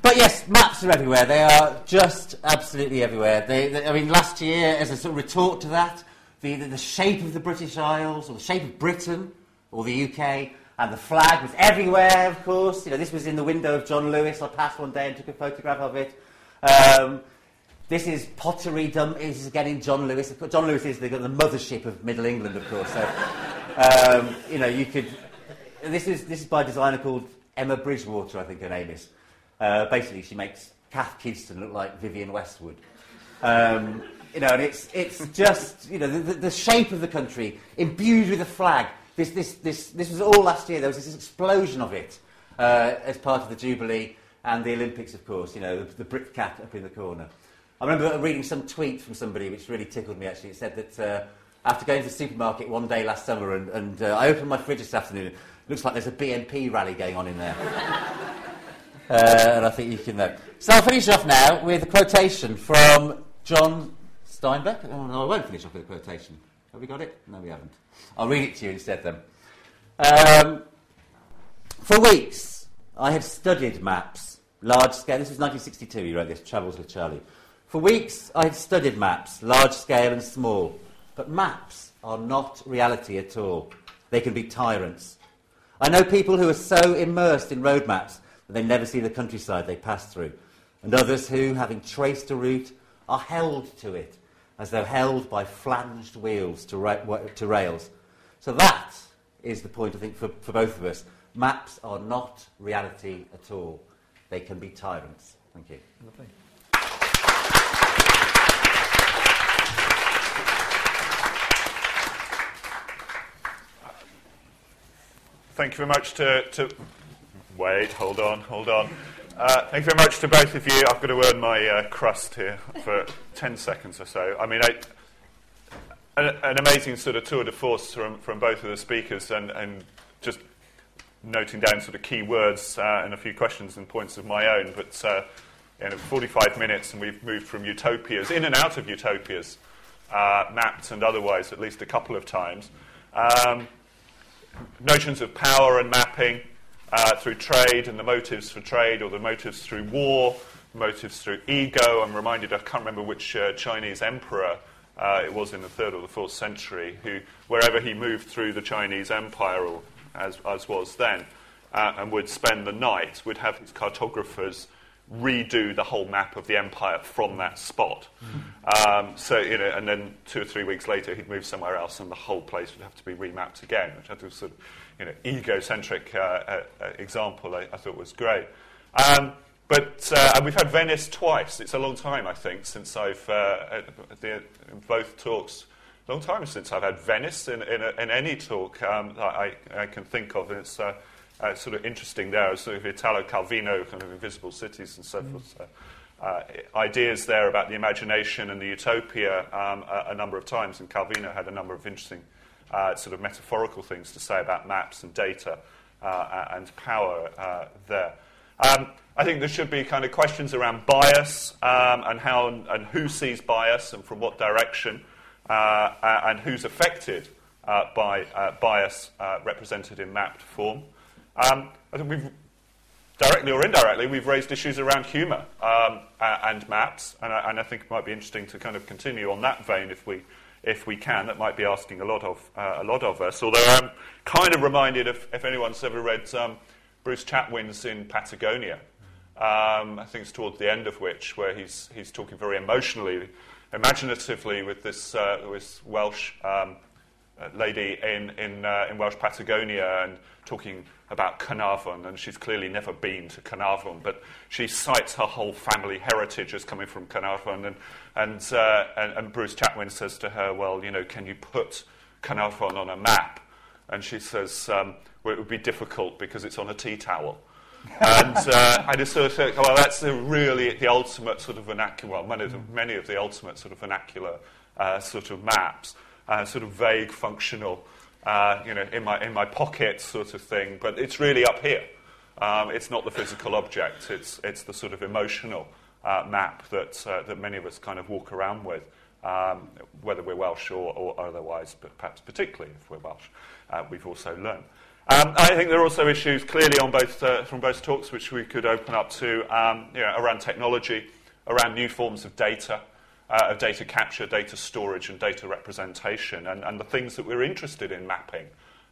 but yes, maps are everywhere. They are just absolutely everywhere. They, they, I mean, last year, as a sort of retort to that, the, the, the shape of the British Isles, or the shape of Britain, or the UK, and the flag was everywhere, of course. You know, this was in the window of John Lewis. I passed one day and took a photograph of it. Um, this is pottery. Dumb. This is again in John Lewis. John Lewis is the, the mothership of Middle England, of course. So, um, you know, you could. This is this is by a designer called Emma Bridgewater, I think her name is. Uh, basically, she makes Cath Kidston look like Vivienne Westwood. Um, you know, and it's, it's *laughs* just, you know, the, the, shape of the country imbued with a flag. This, this, this, this was all last year. There was this explosion of it uh, as part of the Jubilee and the Olympics, of course, you know, the, the Brit cat up in the corner. I remember reading some tweet from somebody which really tickled me, actually. It said that uh, after going to the supermarket one day last summer and, and uh, I opened my fridge this afternoon, looks like there's a BNP rally going on in there. *laughs* uh, and I think you can know. So I'll finish off now with a quotation from John Steinbeck. Oh, no, I won't finish off with a quotation. Have we got it? No, we haven't. I'll read it to you instead then. Um, for weeks, I had studied maps, large scale. This was 1962, he wrote this, Travels with Charley. For weeks, I had studied maps, large scale and small. But maps are not reality at all. They can be tyrants. I know people who are so immersed in road maps that they never see the countryside they pass through, and others who, having traced a route, are held to it as though held by flanged wheels to, ra- to rails. So that is the point, I think, for, for both of us. Maps are not reality at all. They can be tyrants. Thank you. Lovely. Thank you very much to, to wait, hold on, hold on. Uh, thank you very much to both of you. I've got to earn my uh, crust here for 10 seconds or so. I mean, I, an, an, amazing sort of tour de force from, from both of the speakers and, and just noting down sort of key words uh, and a few questions and points of my own. But uh, in 45 minutes, and we've moved from utopias, in and out of utopias, uh, mapped and otherwise, at least a couple of times. Um, notions of power and mapping uh, through trade and the motives for trade or the motives through war, motives through ego. I'm reminded, I can't remember which uh, Chinese emperor uh, it was in the third or the fourth century, who, wherever he moved through the Chinese empire, or as, as was then, uh, and would spend the night, would have his cartographers redo the whole map of the empire from that spot. Mm. Um, so, you know, and then two or three weeks later, he'd move somewhere else, and the whole place would have to be remapped again, which I think was sort of, you know, egocentric uh, uh, uh, example. I, I, thought was great. Um, but uh, we've had Venice twice. It's a long time, I think, since I've uh, the, in both talks. Long time since I've had Venice in, in, a, in any talk um, I, I, can think of, and it's uh, uh, sort of interesting there, sort of Italo Calvino, kind of invisible cities and so mm. forth. So, uh, ideas there about the imagination and the utopia um, a, a, number of times, and Calvino had a number of interesting uh, sort of metaphorical things to say about maps and data uh, and power uh, there. Um, I think there should be kind of questions around bias um, and how and who sees bias and from what direction, uh, and who's affected by bias represented in mapped form. Um, I think we've, directly or indirectly, we've raised issues around humour um, and maps, and I, and I, think it might be interesting to kind of continue on that vein if we, if we can. That might be asking a lot of, uh, a lot of us. Although I'm kind of reminded of if anyone's ever read um, Bruce Chatwin's in Patagonia. Um, I think it's towards the end of which, where he's, he's talking very emotionally, imaginatively with this, uh, this Welsh um, lady in, in, uh, in Welsh Patagonia and talking about Carnarvon, and she's clearly never been to Carnarvon, but she cites her whole family heritage as coming from Carnarvon. And, and, uh, and, and, Bruce Chatwin says to her, Well, you know, can you put Carnarvon on a map? And she says, um, Well, it would be difficult because it's on a tea towel. *laughs* and uh, I just sort of think, well, that's the really the ultimate sort of vernacular, well, many of the, many of the ultimate sort of vernacular uh, sort of maps, uh, sort of vague functional uh, you know, in my, in my pocket sort of thing, but it's really up here. Um, it's not the physical object, it's, it's the sort of emotional uh, map that, uh, that many of us kind of walk around with, um, whether we're Welsh or, or, otherwise, but perhaps particularly if we're Welsh, uh, we've also learned. Um, I think there are also issues clearly on both, uh, from both talks which we could open up to um, you know, around technology, around new forms of data, uh, of data capture, data storage, and data representation, and, and the things that we're interested in mapping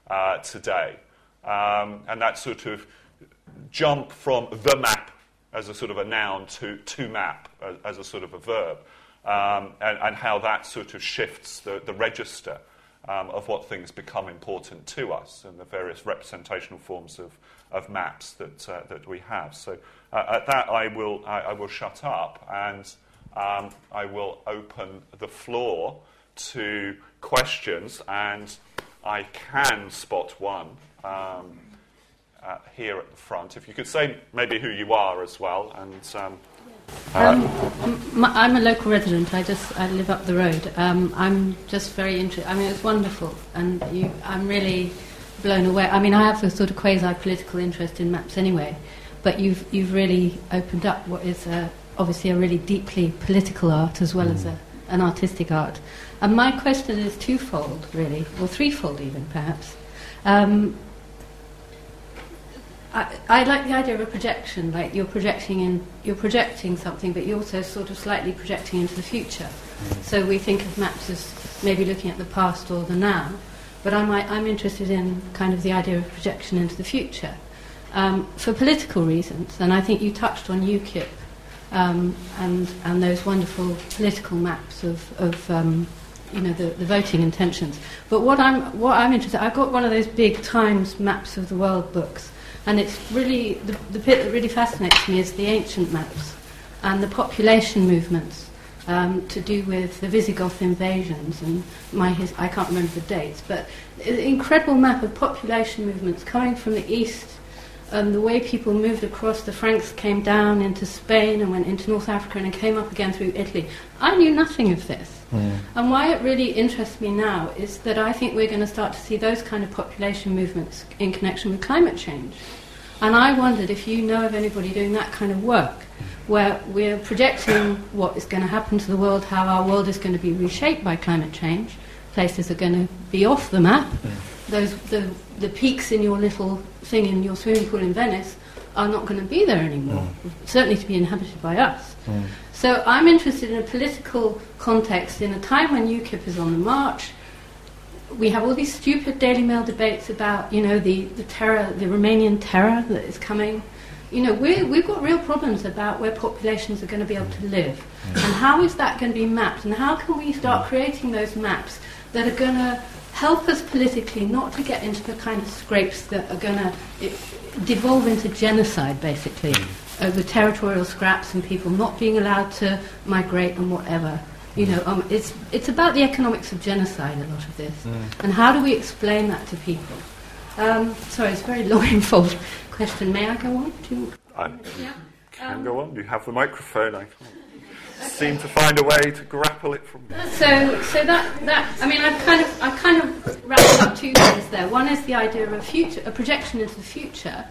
uh, today. Um, and that sort of jump from the map as a sort of a noun to, to map as, as a sort of a verb, um, and, and, how that sort of shifts the, the register um, of what things become important to us and the various representational forms of, of maps that, uh, that we have. So uh, at that, I will, I, I will shut up and um, I will open the floor to questions, and I can spot one. Um, uh, here at the front. If you could say maybe who you are as well, and. Um, uh, um, I'm a local resident. I just I live up the road. Um, I'm just very interested. I mean, it's wonderful, and you, I'm really blown away. I mean, I have a sort of quasi-political interest in maps anyway, but you've you've really opened up what is a, obviously a really deeply political art as well mm. as a, an artistic art. And my question is twofold, really, or threefold even, perhaps. Um, I, I, like the idea of a projection, like you're projecting in, you're projecting something, but you're also sort of slightly projecting into the future. So we think of maps as maybe looking at the past or the now, but I'm, I'm interested in kind of the idea of projection into the future um, for political reasons. And I think you touched on UKIP um, and, and those wonderful political maps of, of um, you know, the, the voting intentions. But what I'm, what I'm interested, I've got one of those big Times Maps of the World books and it's really, the, the bit that really fascinates me is the ancient maps and the population movements um, to do with the Visigoth invasions. And my his, I can't remember the dates, but an incredible map of population movements coming from the east and the way people moved across, the Franks came down into Spain and went into North Africa and came up again through Italy. I knew nothing of this. Mm. And why it really interests me now is that I think we're going to start to see those kind of population movements in connection with climate change. And I wondered if you know of anybody doing that kind of work, where we're projecting what is going to happen to the world, how our world is going to be reshaped by climate change. Places are going to be off the map. Mm. Those the the peaks in your little thing in your swimming pool in Venice are not going to be there anymore. Mm. Certainly to be inhabited by us. Mm. So I'm interested in a political context in a time when UKIP is on the march we have all these stupid Daily Mail debates about, you know, the, the terror, the Romanian terror that is coming. You know, we we've got real problems about where populations are going to be able to live. And how is that going to be mapped? And how can we start creating those maps that are going to help us politically not to get into the kind of scrapes that are going to devolve into genocide, basically, over territorial scraps and people not being allowed to migrate and whatever. You know, um, it's, it's about the economics of genocide, a lot of this. Mm. And how do we explain that to people? Um, sorry, it's a very *laughs* long, involved question. May I go on? You, I yeah. can um, go on. You have the microphone. I okay. Seem to find a way to grapple it from. So, so that, that I mean, I've kind of I've kind of wrapped up two things there. One is the idea of a future, a projection into the future,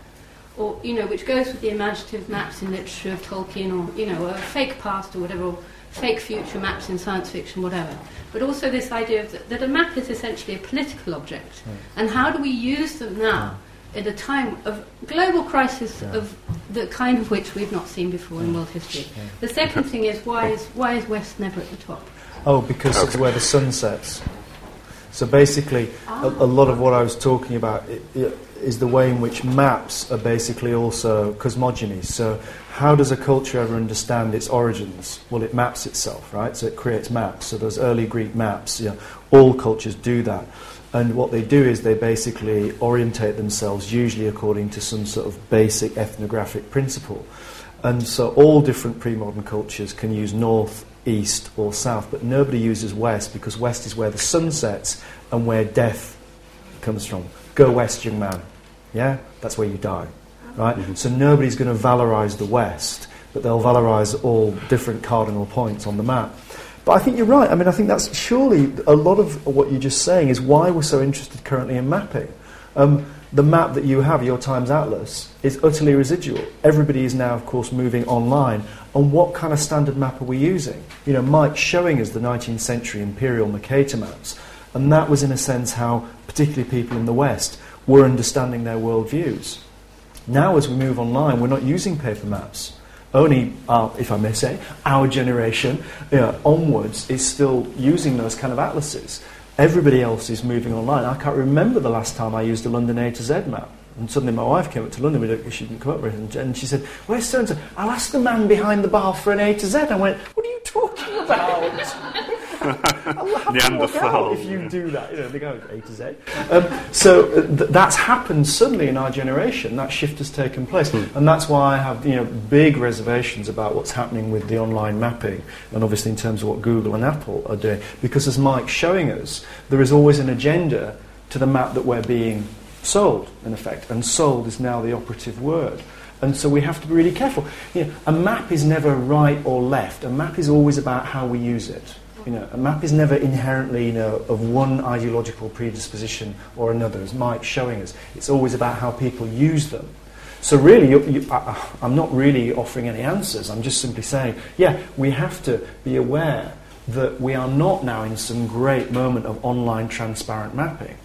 or you know, which goes with the imaginative maps in literature of Tolkien, or you know, a fake past or whatever. Or, fake future maps in science fiction, whatever. But also this idea of that, that a map is essentially a political object. Mm. And how do we use them now at a time of global crisis yeah. of the kind of which we've not seen before in world history? The second thing is why is, why is West never at the top? Oh, because okay. it's where the sun sets. So basically, a, a, ah. lot of what I was talking about it, it is the way in which maps are basically also cosmogonies. So how does a culture ever understand its origins? Well, it maps itself, right? So it creates maps. So those early Greek maps, you know, all cultures do that. And what they do is they basically orientate themselves, usually according to some sort of basic ethnographic principle. And so all different pre modern cultures can use north, east, or south, but nobody uses west because west is where the sun sets and where death comes from. Go west, young man. Yeah? That's where you die right? Mm-hmm. So nobody's going to valorize the West, but they'll valorize all different cardinal points on the map. But I think you're right. I mean, I think that's surely a lot of what you're just saying is why we're so interested currently in mapping. Um, the map that you have, your Times Atlas, is utterly residual. Everybody is now, of course, moving online. And what kind of standard map are we using? You know, Mike's showing us the 19th century imperial Mercator maps. And that was, in a sense, how particularly people in the West we're understanding their worldviews. Now, as we move online, we're not using paper maps. Only, uh, if I may say, our generation you know, onwards is still using those kind of atlases. Everybody else is moving online. I can't remember the last time I used a London A to Z map. And suddenly my wife came up to London, we she didn't come up with it, and she said, Where's so and so? I'll ask the man behind the bar for an A to Z. I went, What are you talking about? *laughs* Neanderthal. if you do that, you know, they go A to Z. Um, so uh, th- that's happened suddenly in our generation. That shift has taken place, Hmm. and that's why I have you know big reservations about what's happening with the online mapping, and obviously in terms of what Google and Apple are doing. Because as Mike's showing us, there is always an agenda to the map that we're being sold, in effect, and sold is now the operative word. And so we have to be really careful. You know, a map is never right or left. A map is always about how we use it. You know, a map is never inherently you know, of one ideological predisposition or another, as Mike's showing us. It's always about how people use them. So really, you, you, I, I'm not really offering any answers. I'm just simply saying, yeah, we have to be aware that we are not now in some great moment of online transparent mapping.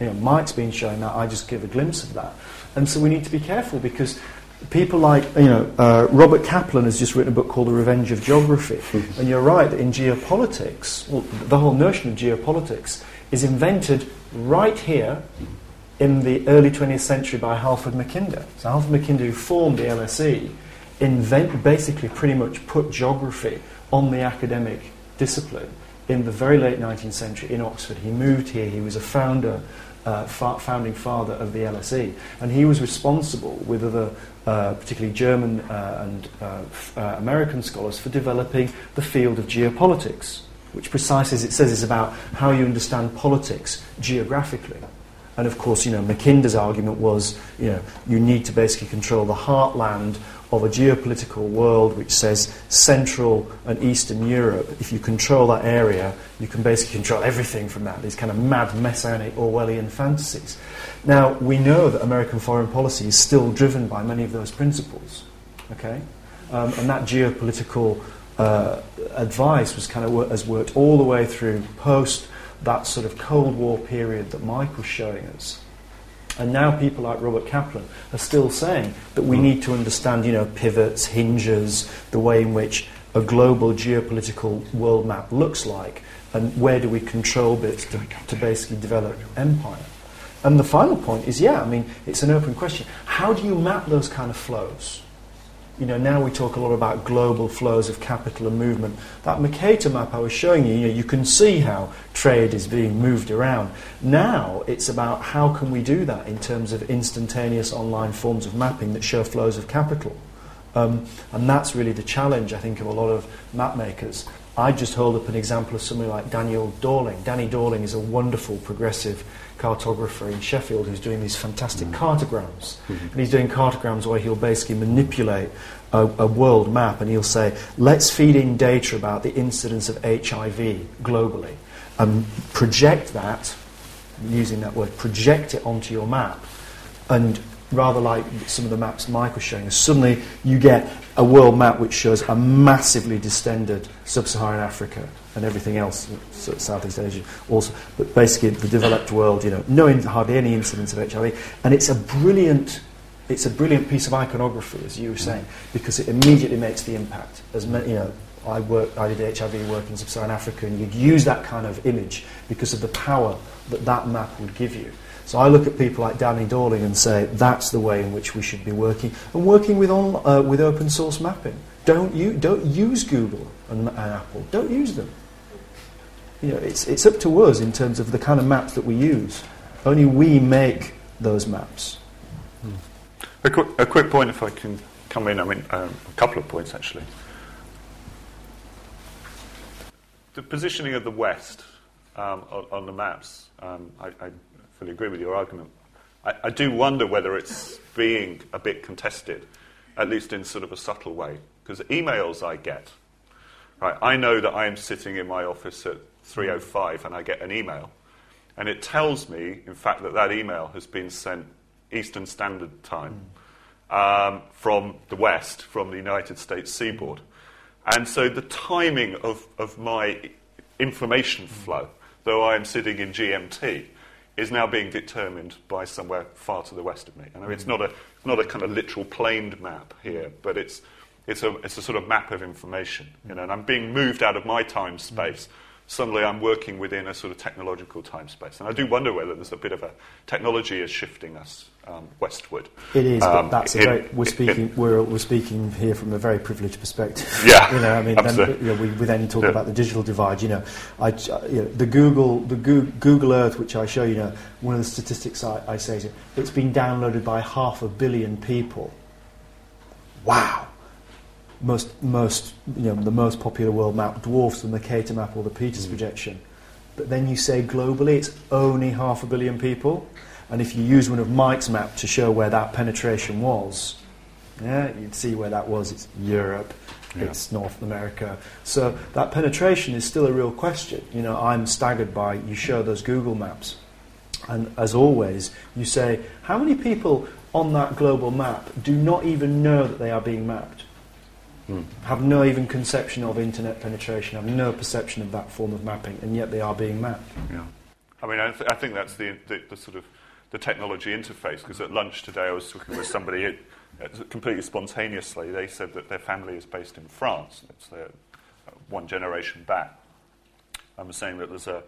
You know, Mike's been showing that. I just give a glimpse of that, and so we need to be careful because people like you know uh, Robert Kaplan has just written a book called The Revenge of Geography, *laughs* and you're right that in geopolitics, well, the whole notion of geopolitics is invented right here in the early 20th century by Halford Mackinder. So Halford Mackinder, who formed the LSE, invent, basically pretty much put geography on the academic discipline in the very late 19th century in Oxford. He moved here, he was a founder, uh, fa- founding father of the LSE, and he was responsible with other, uh, particularly German uh, and uh, f- uh, American scholars, for developing the field of geopolitics, which precisely as it says is about how you understand politics geographically. And of course, you know, Mackinder's argument was, you know, you need to basically control the heartland of a geopolitical world which says Central and Eastern Europe. If you control that area, you can basically control everything from that. These kind of mad messianic Orwellian fantasies. Now we know that American foreign policy is still driven by many of those principles. Okay, um, and that geopolitical uh, advice was kind of wor- has worked all the way through post that sort of Cold War period that Mike was showing us. And now people like Robert Kaplan are still saying that we mm. need to understand, you know, pivots, hinges, the way in which a global geopolitical world map looks like, and where do we control bits to, to basically develop empire. And the final point is, yeah, I mean, it's an open question. How do you map those kind of flows? You know, now we talk a lot about global flows of capital and movement. That Mercator map I was showing you, you know, you can see how trade is being moved around. Now it's about how can we do that in terms of instantaneous online forms of mapping that show flows of capital. Um, and that's really the challenge, I think, of a lot of map makers. I just hold up an example of somebody like Daniel Dorling. Danny Dorling is a wonderful progressive cartographer in Sheffield who's doing these fantastic mm. cartograms. Mm-hmm. And he's doing cartograms where he'll basically manipulate a, a world map and he'll say, let's feed in data about the incidence of HIV globally and project that, using that word, project it onto your map. And rather like some of the maps Mike was showing us, suddenly you get a world map which shows a massively distended sub-Saharan Africa and everything else, so Southeast Asia also, but basically the developed world, you know, no hardly any incidence of HIV, and it's a brilliant, it's a brilliant piece of iconography, as you were saying, because it immediately makes the impact. As you know, I work, I did HIV work in sub-Saharan Africa, and you'd use that kind of image because of the power that that map would give you. So I look at people like Danny Dorling and say that's the way in which we should be working, and working with on, uh, with open source mapping. Don't you don't use Google and, and Apple. Don't use them. You know, it's it's up to us in terms of the kind of maps that we use. Only we make those maps. A quick, a quick point, if I can come in. I mean, um, a couple of points actually. The positioning of the West um, on, on the maps. Um, I, I fully agree with your argument. I, I do wonder whether it's being a bit contested, at least in sort of a subtle way, because emails I get. Right, I know that I am sitting in my office at 3:05 and I get an email, and it tells me, in fact, that that email has been sent Eastern Standard Time um, from the West, from the United States seaboard. And so the timing of, of my information flow, though I am sitting in GMT, is now being determined by somewhere far to the west of me. I mean, it's not a, not a kind of literal planed map here, but it's, it's, a, it's a sort of map of information. You know, and I'm being moved out of my time space. Suddenly I'm working within a sort of technological time space. And I do wonder whether there's a bit of a technology is shifting us um, westward. It is, Um, but that's in- very, we're in- speaking we're, we're speaking here from a very privileged perspective. Yeah, *laughs* you know, I mean, then, you know, we, we then talk Yeah. about the digital divide. You know, I, you know, the Google the Goo- Google Earth, which I show you, know, one of the statistics I, I say is it, it's been downloaded by half a billion people. Wow. Most, most, you know, the most popular world map dwarfs the Mercator map or the Peters Mm. projection. But then you say globally, it's only half a billion people. And if you use one of Mike's map to show where that penetration was, yeah, you'd see where that was. It's Europe, Yeah. it's North America. So that penetration is still a real question. You know, I'm staggered by you show those Google maps, and as always, you say how many people on that global map do not even know that they are being mapped, Hmm. have no even conception of internet penetration, have no perception of that form of mapping, and yet they are being mapped. Yeah. I mean, I, th- I think that's the, the, the sort of the technology interface. Because at lunch today, I was talking with somebody who, completely spontaneously. They said that their family is based in France. It's their, uh, one generation back. I was saying that there's a,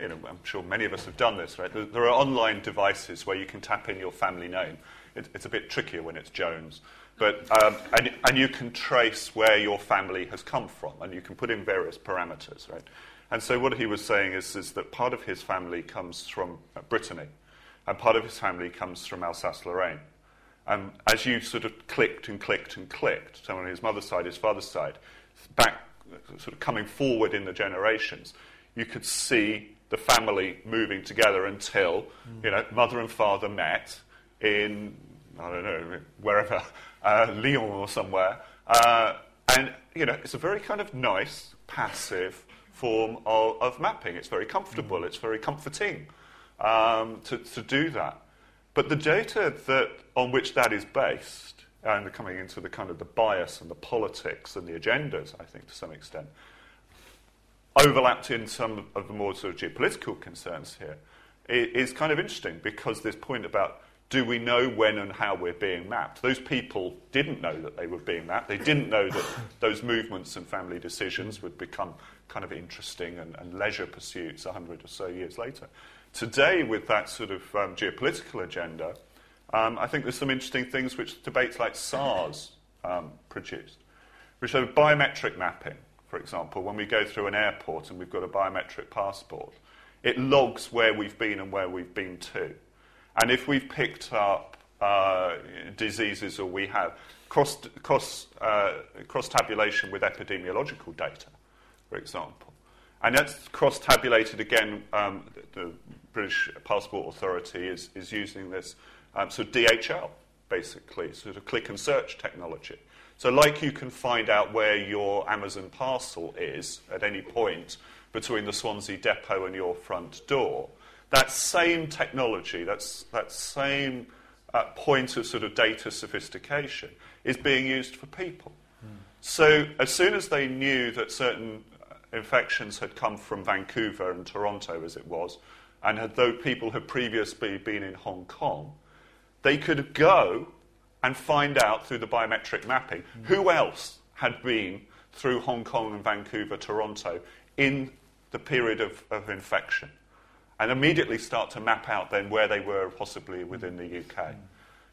you know, I'm sure many of us have done this, right? There, there are online devices where you can tap in your family name. It, it's a bit trickier when it's Jones. But, um, and, and you can trace where your family has come from, and you can put in various parameters, right? And so what he was saying is, is that part of his family comes from uh, Brittany, and part of his family comes from Alsace-Lorraine. And as you sort of clicked and clicked and clicked, so on his mother's side, his father's side, back, sort of coming forward in the generations, you could see the family moving together until, you know, mother and father met in, I don't know, wherever, uh, Lyon or somewhere. Uh, and, you know, it's a very kind of nice, passive form of, of mapping. It's very comfortable, it's very comforting um, to, to do that. But the data that, on which that is based, and coming into the kind of the bias and the politics and the agendas, I think, to some extent, overlapped in some of the more sort of geopolitical concerns here, is kind of interesting because this point about do we know when and how we're being mapped? Those people didn't know that they were being mapped. They didn't know that *laughs* those movements and family decisions would become kind of interesting and, and leisure pursuits a hundred or so years later. Today, with that sort of um, geopolitical agenda, um, I think there's some interesting things which debates like SARS um, produced, which are biometric mapping, for example. When we go through an airport and we've got a biometric passport, it logs where we've been and where we've been to. And if we've picked up uh, diseases or we have cross, cross, uh, cross tabulation with epidemiological data, for example, and that's cross tabulated again, um, the, the British Passport Authority is, is using this um, of DHL, basically, sort of click and search technology. So, like you can find out where your Amazon parcel is at any point between the Swansea depot and your front door, that same technology, that's, that same uh, point of sort of data sophistication is being used for people. So, as soon as they knew that certain uh, infections had come from Vancouver and Toronto, as it was, and had, though people had previously been in Hong Kong, they could go and find out through the biometric mapping who else had been through Hong Kong and Vancouver, Toronto in the period of, of infection. and immediately start to map out then where they were possibly within the UK. Hmm.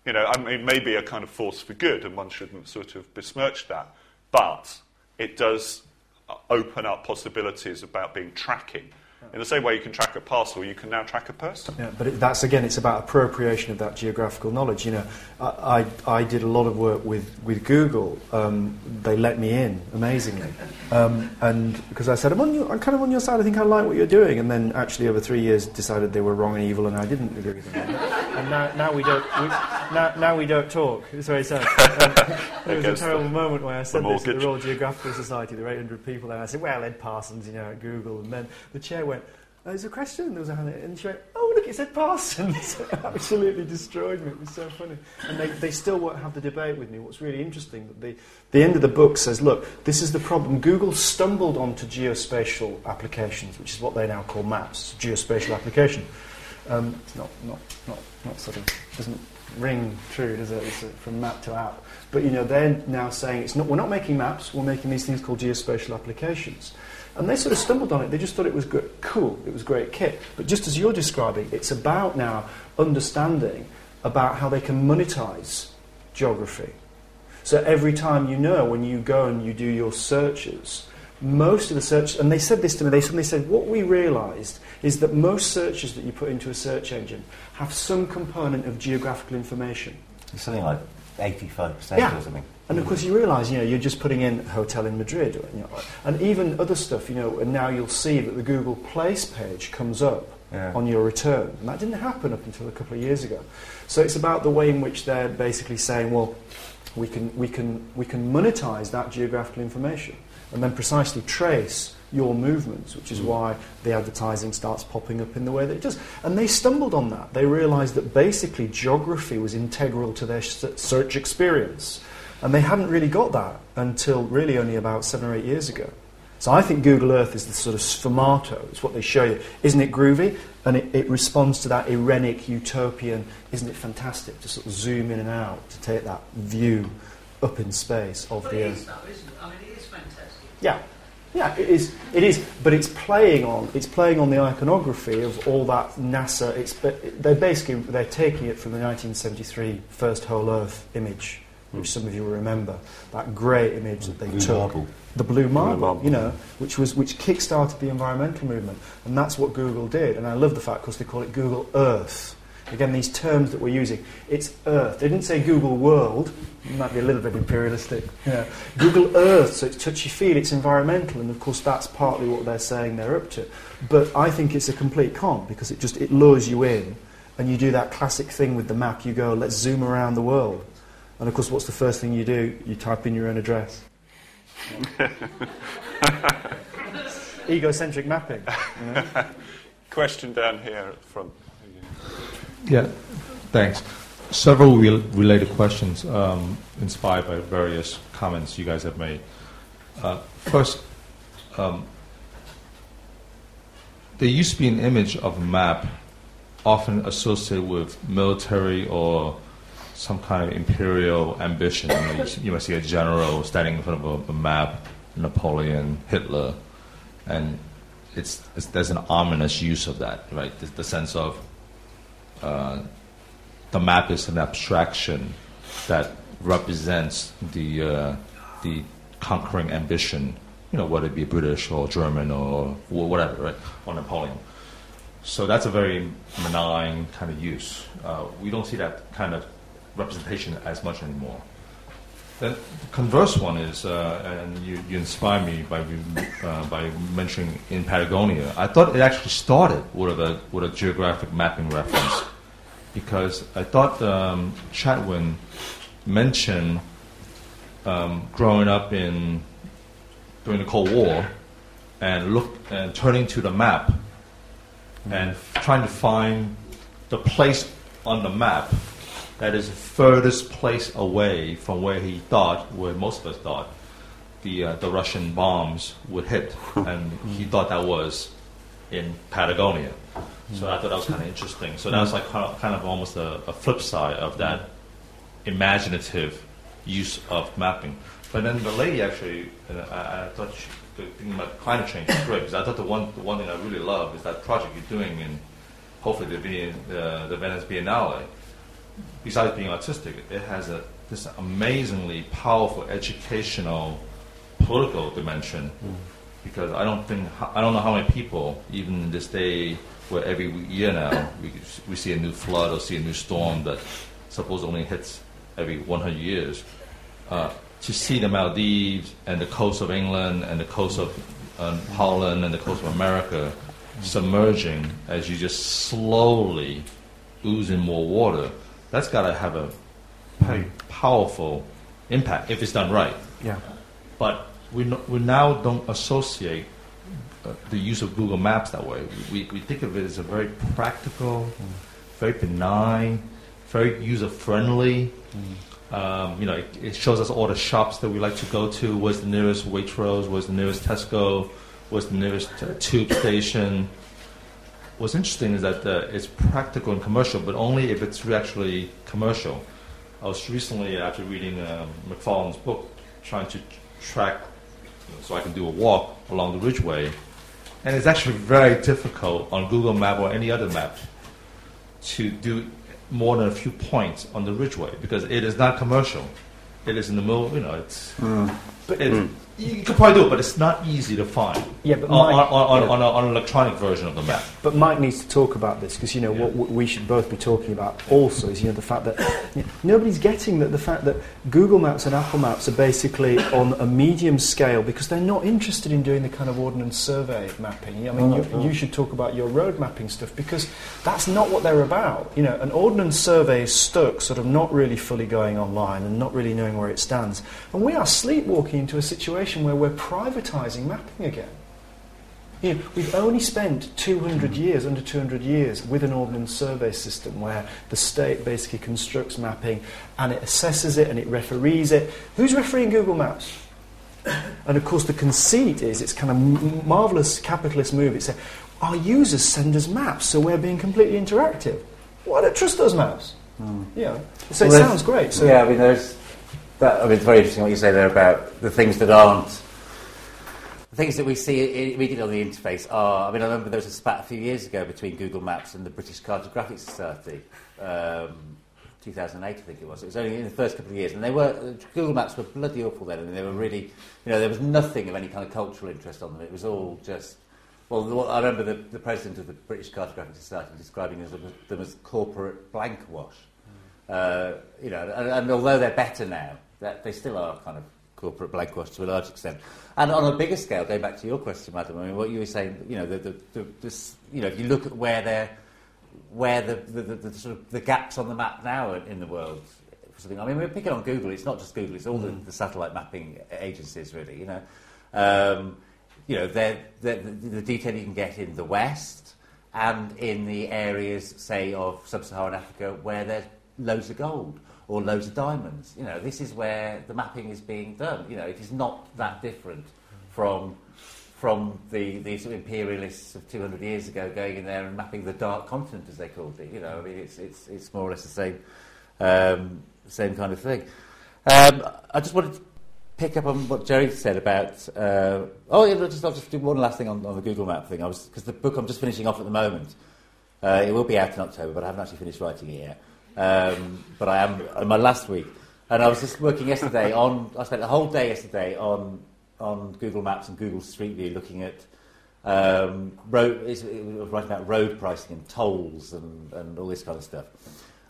You know, I mean, it may be a kind of force for good, and one shouldn't sort of besmirch that, but it does uh, open up possibilities about being tracking In the same way you can track a parcel, you can now track a person. Yeah, but it, that's again, it's about appropriation of that geographical knowledge. You know, I, I, I did a lot of work with, with Google. Um, they let me in, amazingly, um, and because I said I'm on your, I'm kind of on your side. I think I like what you're doing, and then actually over three years decided they were wrong and evil, and I didn't agree with them. *laughs* and now, now we don't we, now, now we don't talk. It's very sad. Um, there was a terrible the- moment where I said this at the. Royal Geographical Society. There were 800 people there. I said, "Well, Ed Parsons, you know, at Google," and then the chair went. "Oh, There's a question. There was a hand, and she went, "Oh, look, it said Parsons." *laughs* Absolutely destroyed me. It was so funny, and they, they still won't have the debate with me. What's really interesting that the the end of the book says, "Look, this is the problem. Google stumbled onto geospatial applications, which is what they now call maps, geospatial application." Um, it's not, not, not, not sort of, doesn't ring true, does it? It's uh, from map to app. But you know, they're now saying it's not, we're not making maps, we're making these things called geospatial applications. And they sort of stumbled on it. They just thought it was good, cool, it was great kit. But just as you're describing, it's about now understanding about how they can monetize geography. So every time you know, when you go and you do your searches, most of the search, and they said this to me, they suddenly said, what we realized is that most searches that you put into a search engine have some component of geographical information. It's something like 85% Yeah. or something. And of course, you realise, you know, you're just putting in a hotel in Madrid, you know, and even other stuff, you know. And now you'll see that the Google Place page comes up Yeah. on your return, and that didn't happen up until a couple of years ago. So it's about the way in which they're basically saying, well, we can we can we can monetize that geographical information, and then precisely trace your movements, which is mm. why the advertising starts popping up in the way that it does. And they stumbled on that. They realized that basically geography was integral to their search experience. And they hadn't really got that until really only about seven or eight years ago. So I think Google Earth is the sort of sfumato. It's what they show you. Isn't it groovy? And it, it responds to that Irenic, utopian, isn't it fantastic to sort of zoom in and out, to take that view up in space of But the it Earth. though, isn't it? I mean, it is fantastic. Yeah, yeah, it is. It is, but it's playing on. It's playing on the iconography of all that NASA. It's they're basically they're taking it from the 1973 first whole Earth image, which some of you will remember. That grey image that they Blue took, marble. the blue marble, marble. you know, which was which kick-started the environmental movement, and that's what Google did. And I love the fact, because they call it Google Earth. Again, these terms that we're using, it's Earth. They didn't say Google World. It might be a little bit imperialistic. You know. Google Earth, so it's touchy-feel, it's environmental, and of course that's partly what they're saying they're up to. But I think it's a complete con because it just it lures you in, and you do that classic thing with the map. You go, let's zoom around the world, and of course, what's the first thing you do? You type in your own address. *laughs* Egocentric mapping. You know? *laughs* Question down here at the front. Yeah, thanks. Several rel- related questions um, inspired by various comments you guys have made. Uh, first, um, there used to be an image of a map often associated with military or some kind of imperial ambition. You, know, you, you might see a general standing in front of a, a map, Napoleon, Hitler, and it's, it's, there's an ominous use of that, right? The, the sense of uh, the map is an abstraction that represents the uh, the conquering ambition, you know, whether it be British or German or whatever, right, or Napoleon. So that's a very benign kind of use. Uh, we don't see that kind of representation as much anymore. The converse one is, uh, and you, you inspire me by uh, by mentioning in Patagonia. I thought it actually started with a with a geographic mapping reference because I thought um, Chatwin mentioned um, growing up in during the Cold War and look and turning to the map and f- trying to find the place on the map that is the furthest place away from where he thought, where most of us thought, the uh, the Russian bombs would hit, *laughs* and he thought that was in Patagonia. So I thought that was kind of interesting. So that was like kind of, almost a, a flip side of that imaginative use of mapping. But then the lady actually, I, I thought she, the thing about climate change is great because I thought the one the one thing I really love is that project you're doing in hopefully the the, the Venice Biennale. Besides being artistic, it has a this amazingly powerful educational political dimension mm. Because I don't think I don't know how many people even in this day where every year now we, we see a new flood or see a new storm that suppose only hits every 100 years uh, to see the Maldives and the coast of England and the coast of um, Holland and the coast of America submerging as you just slowly ooze in more water that's got to have a powerful impact if it's done right Yeah. but we, no, we now don't associate uh, the use of Google Maps that way. We, we think of it as a very practical, very benign, very user friendly. Um, you know, it, it shows us all the shops that we like to go to. Where's the nearest Waitrose? Where's the nearest Tesco? Where's the nearest uh, tube station? what's interesting is that uh, it's practical and commercial, but only if it's actually commercial. I was recently, after reading um, Macfarlane's book, trying to track so I can do a walk along the Ridgeway, and it's actually very difficult on Google Map or any other map to do more than a few points on the Ridgeway because it is not commercial. It is in the middle, you know, it's. Hmm. But it, hmm. You could probably do it, but it's not easy to find. Yeah, but on, Mike- on, on, yeah. on, a, on an electronic version of the map. But Mike needs to talk about this because you know Yeah. what we should both be talking about also is you know the fact that *coughs* you know, nobody's getting that the fact that Google Maps and Apple Maps are basically *coughs* on a medium scale because they're not interested in doing the kind of ordnance survey mapping. I mean, oh, you, you should talk about your road mapping stuff because that's not what they're about. You know, an ordnance survey is stuck, sort of not really fully going online and not really knowing where it stands, and we are sleepwalking into a situation where we're privatising mapping again. You know, we've only spent 200 years, under 200 years, with an ordnance survey system where the state basically constructs mapping and it assesses it and it referees it. Who's refereeing Google Maps? And of course, the conceit is it's kind of marvelous capitalist move. It's a, our users send us maps, so we're being completely interactive. Why don't trust those maps? Hmm. Yeah. So Well, it sounds great. So yeah, I mean, there's I mean, it's very interesting what you say there about the things that aren't. The things that we see immediately on the interface are. I mean, I remember there was a spat a few years ago between Google Maps and the British Cartographic Society. Um, 2008, I think it was. It was only in the first couple of years, and they were Google Maps were bloody awful then, and they were really, you know, there was nothing of any kind of cultural interest on them. It was all just. Well, the, I remember the, the president of the British Cartographic Society describing them as, them as corporate blank wash. Uh, you know, and, and although they're better now, that they still are kind of corporate blank wash to a large extent. And on a bigger scale, going back to your question, madam, I mean, what you were saying, you know, the, the, the, this, you know, if you look at where they're, where the, the, the, the sort of the gaps on the map now in the world. Something. I mean, we're picking on Google. It's not just Google. It's all the, the satellite mapping agencies, really. You know, um, you know, they're, they're, the, the detail you can get in the West and in the areas, say, of sub-Saharan Africa where there's loads of gold or loads of diamonds. You know, this is where the mapping is being done. You know, it is not that different from from the, the sort of imperialists of 200 years ago going in there and mapping the dark continent, as they called it. You know, I mean, it's, it's, it's more or less the same, um, same kind of thing. Um, I just wanted to pick up on what Jerry said about. Uh, oh, yeah, I'll just, I'll just do one last thing on, on the Google Map thing. Because the book I'm just finishing off at the moment. Uh, it will be out in October, but I haven't actually finished writing it yet. Um, but I am in my last week, and I was just working yesterday *laughs* on. I spent the whole day yesterday on on Google Maps and Google Street View, looking at um, road. It was writing about road pricing and tolls and, and all this kind of stuff.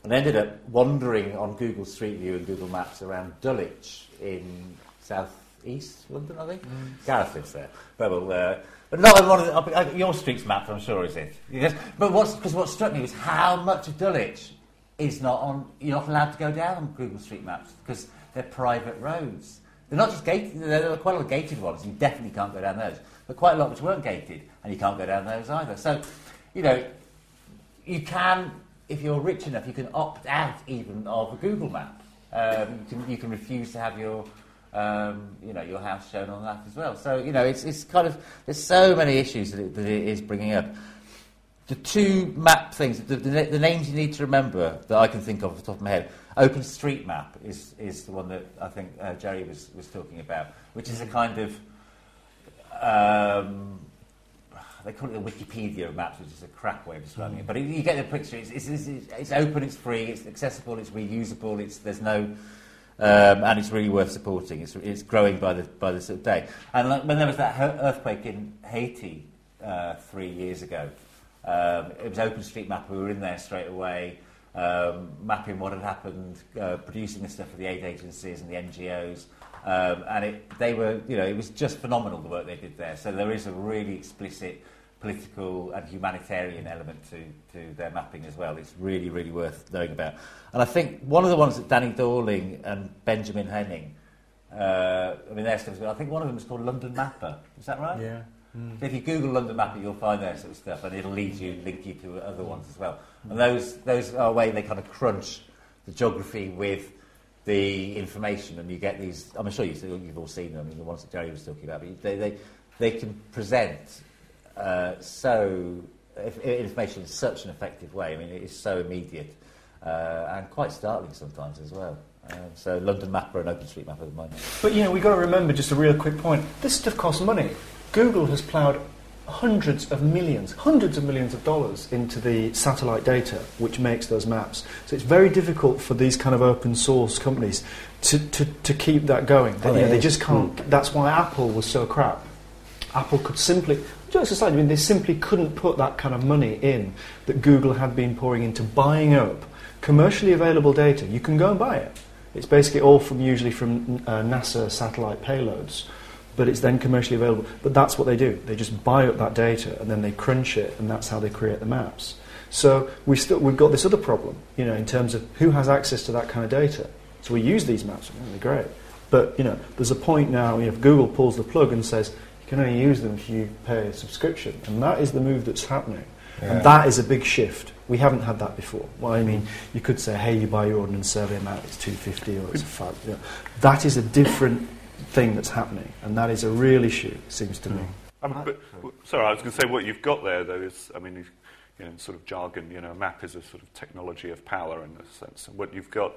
And I ended up wandering on Google Street View and Google Maps around Dulwich in south east London, I think. Gareth lives there. But, well, uh, but not on one of the, uh, your street's mapped, I'm sure, is it? Yes. But what's, because what struck me was how much of Dulwich is not on, you're not allowed to go down Google Street Maps because they're private roads. They're not just gated, there are quite a lot of gated ones, you definitely can't go down those. But quite a lot which weren't gated, and you can't go down those either. So, you know, you can, if you're rich enough, you can opt out even of a Google map. Um, you, can, you can refuse to have your, um, you know, your house shown on that as well. So, you know, it's, it's kind of, there's so many issues that it, that it is bringing up. The two map things, the, the, the names you need to remember that I can think of off the top of my head. OpenStreetMap is, is the one that I think uh, Jerry was, was talking about, which is a kind of um, they call it the Wikipedia of maps, which is a crap way of describing it. But you get the picture. It's, it's, it's, it's open, it's free, it's accessible, it's reusable. It's there's no, um, and it's really worth supporting. It's, it's growing by the by the sort of day. And like, when there was that earthquake in Haiti uh, three years ago, um, it was OpenStreetMap. We were in there straight away. Um, mapping what had happened, uh, producing the stuff for the aid agencies and the NGOs, um, and it, they were, you know, it was just phenomenal the work they did there. So there is a really explicit political and humanitarian element to, to their mapping as well. It's really, really worth knowing about. And I think one of the ones that Danny Dorling and Benjamin Hennig, uh, I mean, their stuff. I think one of them is called London Mapper. Is that right? yeah. So if you Google London Mapper, you'll find that sort of stuff, and it'll lead you, link you to other ones as well. And those, those are a way they kind of crunch the geography with the information, and you get these. I'm sure you've, you've all seen them. I mean, the ones that Jerry was talking about, but they, they, they can present uh, so if, information in such an effective way. I mean, it is so immediate uh, and quite startling sometimes as well. Um, so London Mapper and OpenStreetMap at the moment. But you know, we've got to remember just a real quick point. This stuff costs money. Google has ploughed hundreds of millions, hundreds of millions of dollars into the satellite data which makes those maps. So it's very difficult for these kind of open source companies to, to, to keep that going. They, oh, you know, they just can't. Mm. That's why Apple was so crap. Apple could simply, just aside, I mean, they simply couldn't put that kind of money in that Google had been pouring into buying up commercially available data. You can go and buy it. It's basically all from usually from uh, NASA satellite payloads but it's then commercially available. But that's what they do. They just buy up that data and then they crunch it, and that's how they create the maps. So we still, we've got this other problem, you know, in terms of who has access to that kind of data. So we use these maps, and they're great. But, you know, there's a point now, you know, if Google pulls the plug and says, you can only use them if you pay a subscription, and that is the move that's happening. Yeah. And that is a big shift. We haven't had that before. Well, I mean, you could say, hey, you buy your Ordnance Survey map, it's 250 or it's 5. You know, that is a different thing that's happening, and that is a real issue, it seems to me. Um, but, sorry, I was going to say what you've got there, though, is, I mean, you know, in sort of jargon, you know, a map is a sort of technology of power in a sense. And what you've got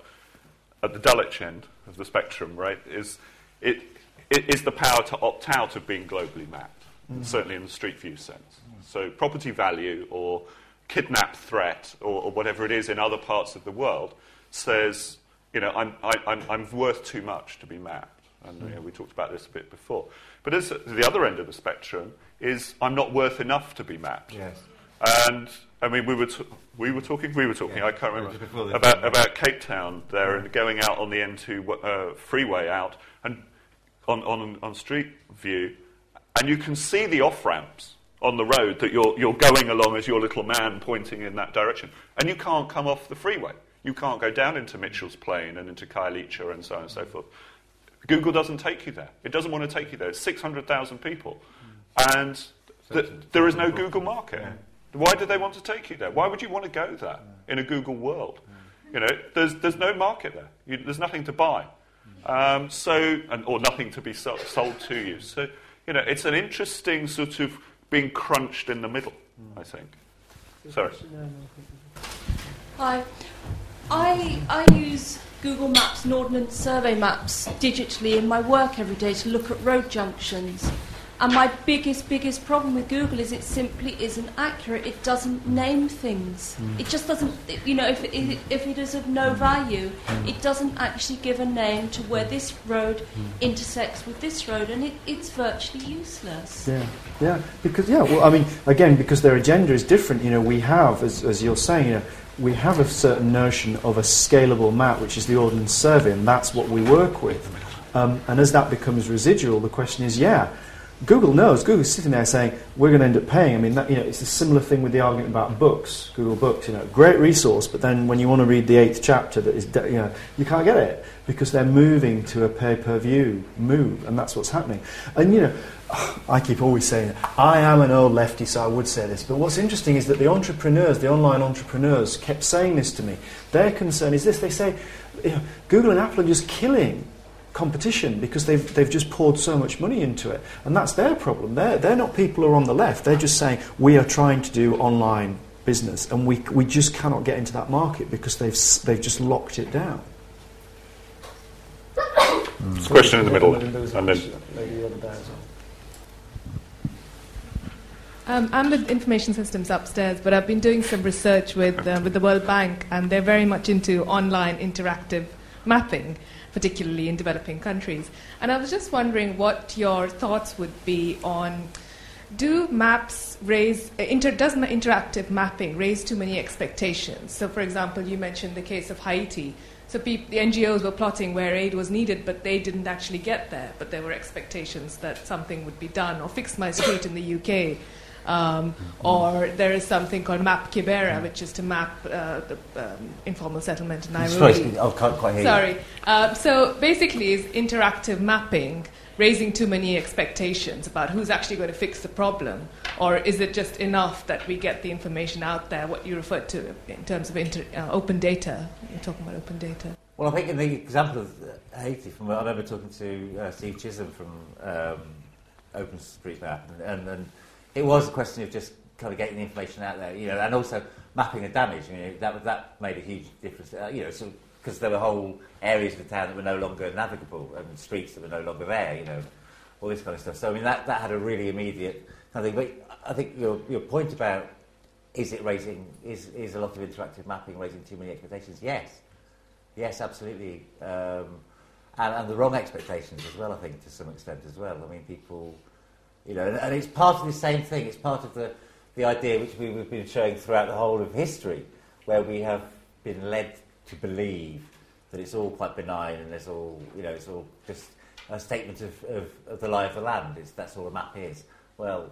at the Dulwich end of the spectrum, right, is it, it is the power to opt out of being globally mapped, mm. certainly in the street view sense. Mm. So property value or kidnap threat or, or, whatever it is in other parts of the world says, you know, I'm, I, I'm, I'm worth too much to be mapped. And you know, we talked about this a bit before. But as the other end of the spectrum is I'm not worth enough to be mapped. Yes. And I mean, we were t- we were talking, we were talking. Yeah. I can't remember about about Cape Town there yeah. and going out on the N2 uh, freeway out and on, on on Street View, and you can see the off ramps on the road that you're you're going along as your little man pointing in that direction, and you can't come off the freeway. You can't go down into Mitchell's Plain and into Khayelitsha and so on and so forth. Google doesn't take you there. It doesn't want to take you there. It's 600,000 people. And th- there is no Google market. Why do they want to take you there? Why would you want to go there in a Google world? You know, there's, there's no market there. You, there's nothing to buy. Um, so, and, or nothing to be so, sold to you. So, you know, it's an interesting sort of being crunched in the middle, I think. Sorry. Hi. I, I use Google Maps and Ordnance Survey maps digitally in my work every day to look at road junctions. And my biggest, biggest problem with Google is it simply isn't accurate. It doesn't name things. Mm. It just doesn't, you know, if it, if it is of no value, mm. it doesn't actually give a name to where this road mm. intersects with this road, and it, it's virtually useless. Yeah, yeah, because, yeah, well, I mean, again, because their agenda is different, you know, we have, as, as you're saying, you know, we have a certain notion of a scalable map, which is the Ordnance Survey, and that's what we work with. Um, and as that becomes residual, the question is, yeah, Google knows. Google's sitting there saying, we're going to end up paying. I mean, that, you know, it's a similar thing with the argument about books, Google Books. You know, great resource, but then when you want to read the eighth chapter, that is, you know, you can't get it because they're moving to a pay-per-view move, and that's what's happening. And you know, *sighs* I keep always saying, I am an old lefty, so I would say this. But what's interesting is that the entrepreneurs, the online entrepreneurs, kept saying this to me. Their concern is this: they say, you know, Google and Apple are just killing competition because they've, they've just poured so much money into it. And that's their problem. They're, they're not people who are on the left. They're just saying, we are trying to do online business and we, we just cannot get into that market because they've, they've just locked it down. Mm. Question in the middle. And then. Um, I'm with information systems upstairs, but I've been doing some research with, uh, with the World Bank, and they're very much into online interactive mapping particularly in developing countries. And I was just wondering what your thoughts would be on do maps raise, inter, does interactive mapping raise too many expectations? So, for example, you mentioned the case of Haiti. So the NGOs were plotting where aid was needed, but they didn't actually get there. But there were expectations that something would be done, or Fix My Street in the UK um, or there is something called Map Kibera, which is to map uh, the um, informal settlement in Nairobi. Sorry, oh, can't quite hear Sorry. Uh, so basically, is interactive mapping raising too many expectations about who's actually going to fix the problem, or is it just enough that we get the information out there? What you referred to in terms of inter, uh, open data. You're talking about open data. Well, I think in the example of Haiti, from I remember talking to uh, Steve Chisholm from um, OpenStreetMap, and, and, and it was a question of just kind of getting the information out there, you know, and also mapping the damage. You know, that that made a huge difference. Uh, you know, because there were whole areas of the town that were no longer navigable and streets that were no longer there. You know, all this kind of stuff. So I mean, that that had a really immediate kind of thing. But I think your your point about is it raising is is a lot of interactive mapping raising too many expectations? Yes, yes, absolutely. Um, and, and the wrong expectations as well, I think, to some extent as well. I mean, people, you know, and, it's part of the same thing. It's part of the, the idea which we, we've been showing throughout the whole of history, where we have been led to believe that it's all quite benign and it's all, you know, it's all just a statement of, of, of the lie of the land. It's, that's all a map is. Well,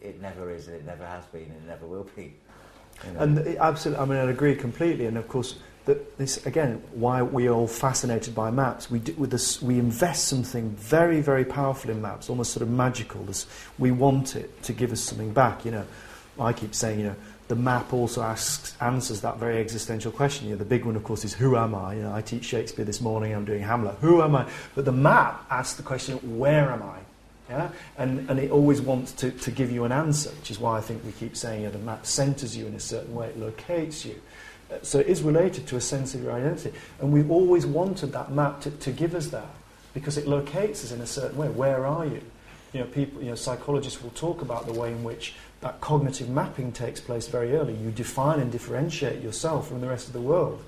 it never is, and it never has been, and it never will be. You know. And absolutely, I mean, I agree completely. And of course, that this again, why we're all fascinated by maps. We do, with this, we invest something very, very powerful in maps, almost sort of magical. This, we want it to give us something back. You know, I keep saying, you know, the map also asks answers that very existential question. You know, the big one, of course, is who am I? You know, I teach Shakespeare this morning. I'm doing Hamlet. Who am I? But the map asks the question, where am I? Yeah? And, and it always wants to, to give you an answer, which is why I think we keep saying you know, the map centers you in a certain way, it locates you. So it is related to a sense of your identity. And we've always wanted that map to, to give us that because it locates us in a certain way. Where are you? You know, people, you know, psychologists will talk about the way in which that cognitive mapping takes place very early. You define and differentiate yourself from the rest of the world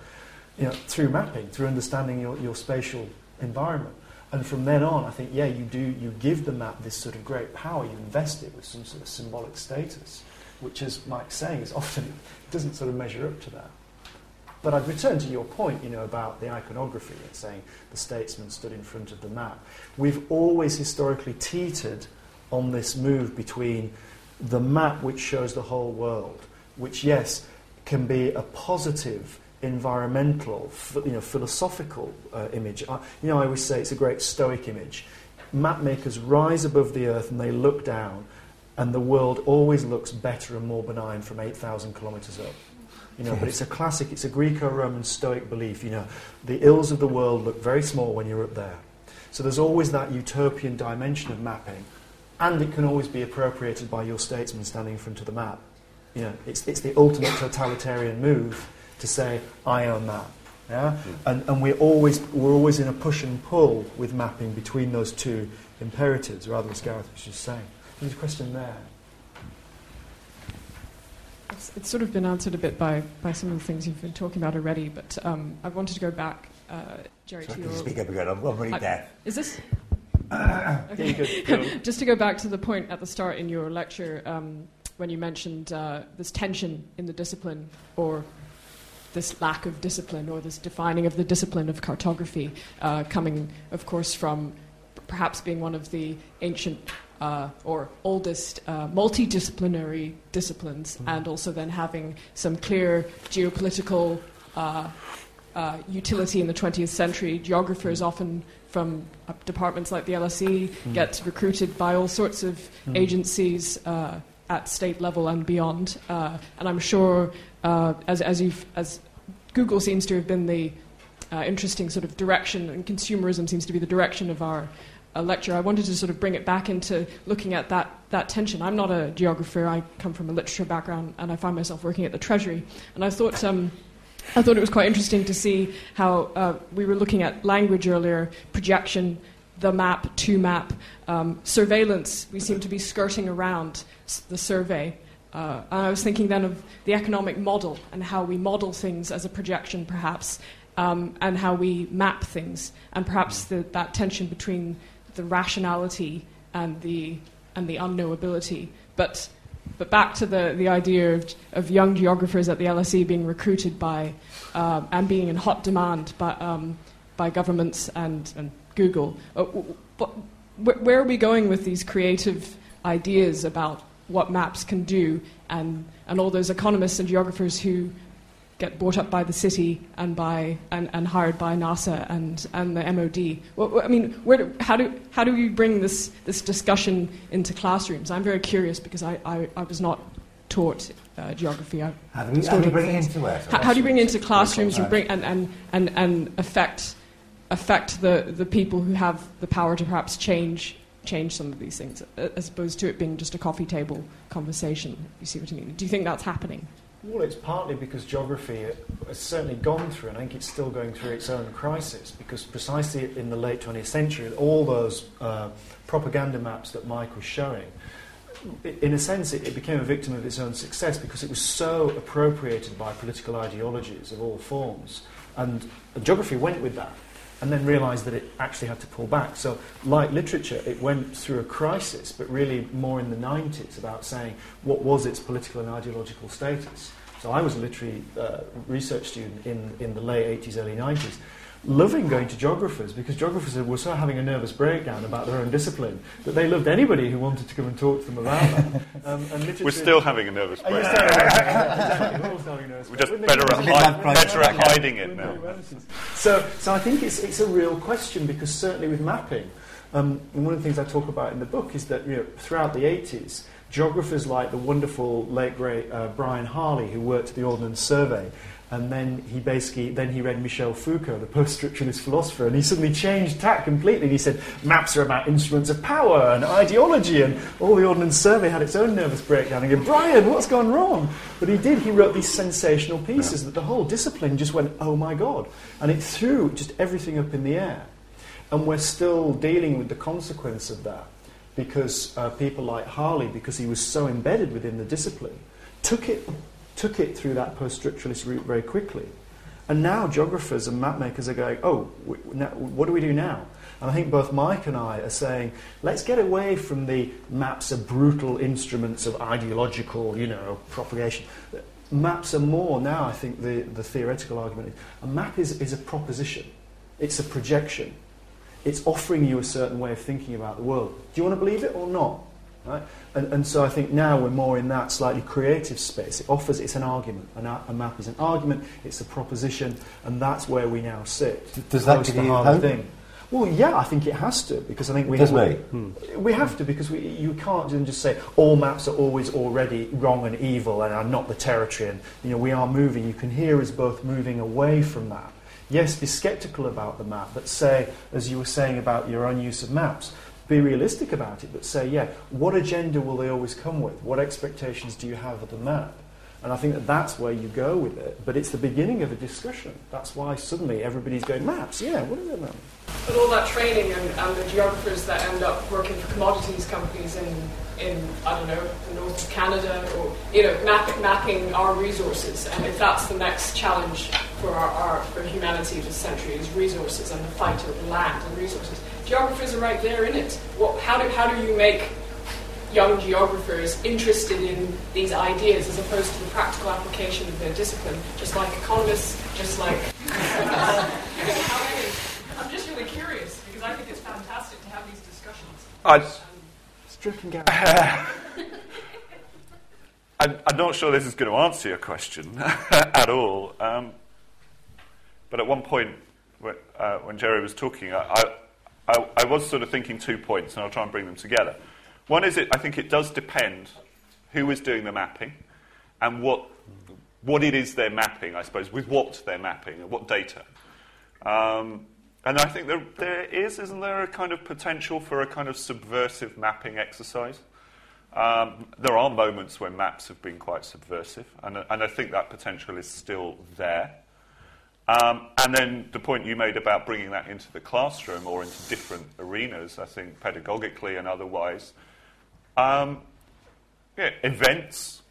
you know, through mapping, through understanding your, your spatial environment. And from then on, I think, yeah, you do, you give the map this sort of great power, you invest it with some sort of symbolic status, which, as Mike's saying, is often, *laughs* doesn't sort of measure up to that. But I'd return to your point, you know, about the iconography and saying the statesman stood in front of the map. We've always historically teetered on this move between the map which shows the whole world, which, yes, can be a positive environmental, you know, philosophical uh, image. I, you know, I always say it's a great stoic image. Map makers rise above the earth and they look down, and the world always looks better and more benign from 8,000 kilometres up. You know, but it's a classic, it's a Greco-Roman Stoic belief. You know, the ills of the world look very small when you're up there. So there's always that utopian dimension of mapping, and it can always be appropriated by your statesman standing in front of the map. You know, it's, it's the ultimate totalitarian move to say, I own that. Yeah? Hmm. And, and we're, always, we're always in a push and pull with mapping between those two imperatives, rather as Gareth was just saying. There's a question there. It's, it's, sort of been answered a bit by, by some of the things you've been talking about already, but um, I wanted to go back, uh, Jerry, Sorry, to your... speak up again, I'm, I'm really deaf. Is this... *coughs* okay. *laughs* Just to go back to the point at the start in your lecture, um, when you mentioned uh, this tension in the discipline, or this lack of discipline or this defining of the discipline of cartography, uh, coming, of course, from perhaps being one of the ancient uh, or oldest uh, multidisciplinary disciplines, mm-hmm. and also then having some clear geopolitical uh, uh utility in the 20th century. Geographers often from uh, departments like the LSE mm-hmm. get recruited by all sorts of mm-hmm. agencies uh, at state level and beyond. and I'm sure, as, as, you've, as Google seems to have been the uh, interesting sort of direction, and consumerism seems to be the direction of our uh, lecture. I wanted to sort of bring it back into looking at that, that tension. I'm not a geographer, I come from a literature background, and I find myself working at the Treasury. And I thought. Um, I thought it was quite interesting to see how uh, we were looking at language earlier, projection, the map, to map, um, surveillance. We seem to be skirting around the survey. Uh, and I was thinking then of the economic model and how we model things as a projection, perhaps, um, and how we map things, and perhaps the, that tension between the rationality and the and the unknowability. But but back to the, the idea of, of young geographers at the LSE being recruited by uh, and being in hot demand by, um, by governments and, and Google. Uh, where are we going with these creative ideas about what maps can do, and, and all those economists and geographers who get brought up by the city and, by, and, and hired by NASA and, and the MOD. Well, I mean, where do, how, do, how do we bring this, this discussion into classrooms? I'm very curious because I, I, I was not taught uh, geography. I how do, we, how do you bring it into where? How, how, do you bring it into classrooms and, bring, and, and, and, and affect, affect the, the people who have the power to perhaps change change some of these things, as opposed to it being just a coffee table conversation. You see what I mean? Do you think that's happening? Well, it's partly because geography has certainly gone through, and I think it's still going through its own crisis, because precisely in the late 20th century, all those uh, propaganda maps that Mike was showing, in a sense, it, it, became a victim of its own success because it was so appropriated by political ideologies of all forms. And, and geography went with that and then realised that it actually had to pull back. So, like literature, it went through a crisis, but really more in the 90s about saying what was its political and ideological status. So, I was a literary uh, research student in, in the late 80s, early 90s, loving going to geographers because geographers were so having a nervous breakdown about their own discipline that they loved anybody who wanted to come and talk to them about that. *laughs* Um, we're still having a nervous breakdown. *laughs* We're just better at, hi- better at hiding it now. So, so I think it's, it's a real question because certainly with mapping, um, one of the things I talk about in the book is that you know, throughout the 80s, geographers like the wonderful late great uh, Brian Harley, who worked at the Ordnance Survey, and then he basically then he read Michel Foucault, the post-structuralist philosopher, and he suddenly changed tack completely. And he said maps are about instruments of power and ideology, and all the Ordnance Survey had its own nervous breakdown. And go, Brian, what's gone wrong? But he did. He wrote these sensational pieces that the whole discipline just went, oh my god, and it threw just everything up in the air. And we're still dealing with the consequence of that because uh, people like Harley, because he was so embedded within the discipline, took it took it through that post-structuralist route very quickly. And now geographers and mapmakers are going, oh, what do we do now? And I think both Mike and I are saying, let's get away from the maps are brutal instruments of ideological, you know, propagation. Maps are more now, I think the, the theoretical argument is, a map is, is a proposition. It's a projection. It's offering you a certain way of thinking about the world. Do you want to believe it or not? Right? And, and so I think now we're more in that slightly creative space. It offers, it's an argument. An, a map is an argument, it's a proposition, and that's where we now sit. Does that give you hope? Thing. Well, yeah, I think it has to because I think we Does we, hmm. we have to because we, you can't just say all maps are always already wrong and evil and are not the territory. And you know we are moving. You can hear us both moving away from that. Yes, be sceptical about the map, but say, as you were saying about your own use of maps, be realistic about it, but say, yeah, what agenda will they always come with? What expectations do you have of the map? And I think that that's where you go with it. But it's the beginning of a discussion. That's why suddenly everybody's going, maps, yeah, what are they maps? But all that training and, and the geographers that end up working for commodities companies in, in, I don't know, the north of Canada, or, you know, map, mapping our resources. And if that's the next challenge for, our, our, for humanity this century is resources and the fight over land and resources, geographers are right there in it. What, how, do, how do you make young geographers interested in these ideas as opposed to the practical application of their discipline, just like economists, just like. *laughs* I'm just really curious because I think it's fantastic to have these discussions. I, Stricken *laughs* I'm, I'm not sure this is going to answer your question *laughs* at all. Um, but at one point, when, uh, when Jerry was talking, I, I I, I, was sort of thinking two points, and I'll try and bring them together. One is it, I think it does depend who is doing the mapping and what, what it is they're mapping, I suppose, with what they're mapping and what data. Um, and I think there, there is, isn't there, a kind of potential for a kind of subversive mapping exercise? Um, there are moments when maps have been quite subversive, and, and I think that potential is still there. Um, and then the point you made about bringing that into the classroom or into different arenas, I think pedagogically and otherwise, um, yeah, events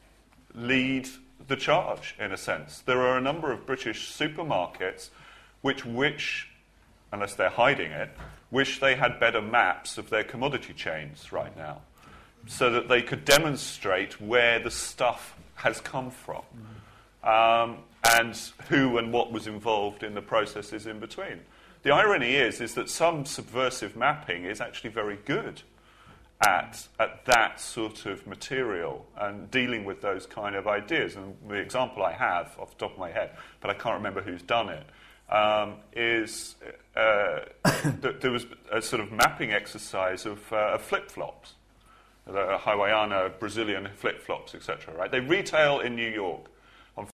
lead the charge in a sense. There are a number of British supermarkets which, which, unless they're hiding it, wish they had better maps of their commodity chains right now, so that they could demonstrate where the stuff has come from. Mm. Um, and who and what was involved in the processes in between. The irony is, is that some subversive mapping is actually very good at, at that sort of material and dealing with those kind of ideas. And the example I have off the top of my head, but I can't remember who's done it, um, is uh, *coughs* that there was a sort of mapping exercise of, uh, of flip flops, the Havaiana, Brazilian flip flops, etc. Right? They retail in New York.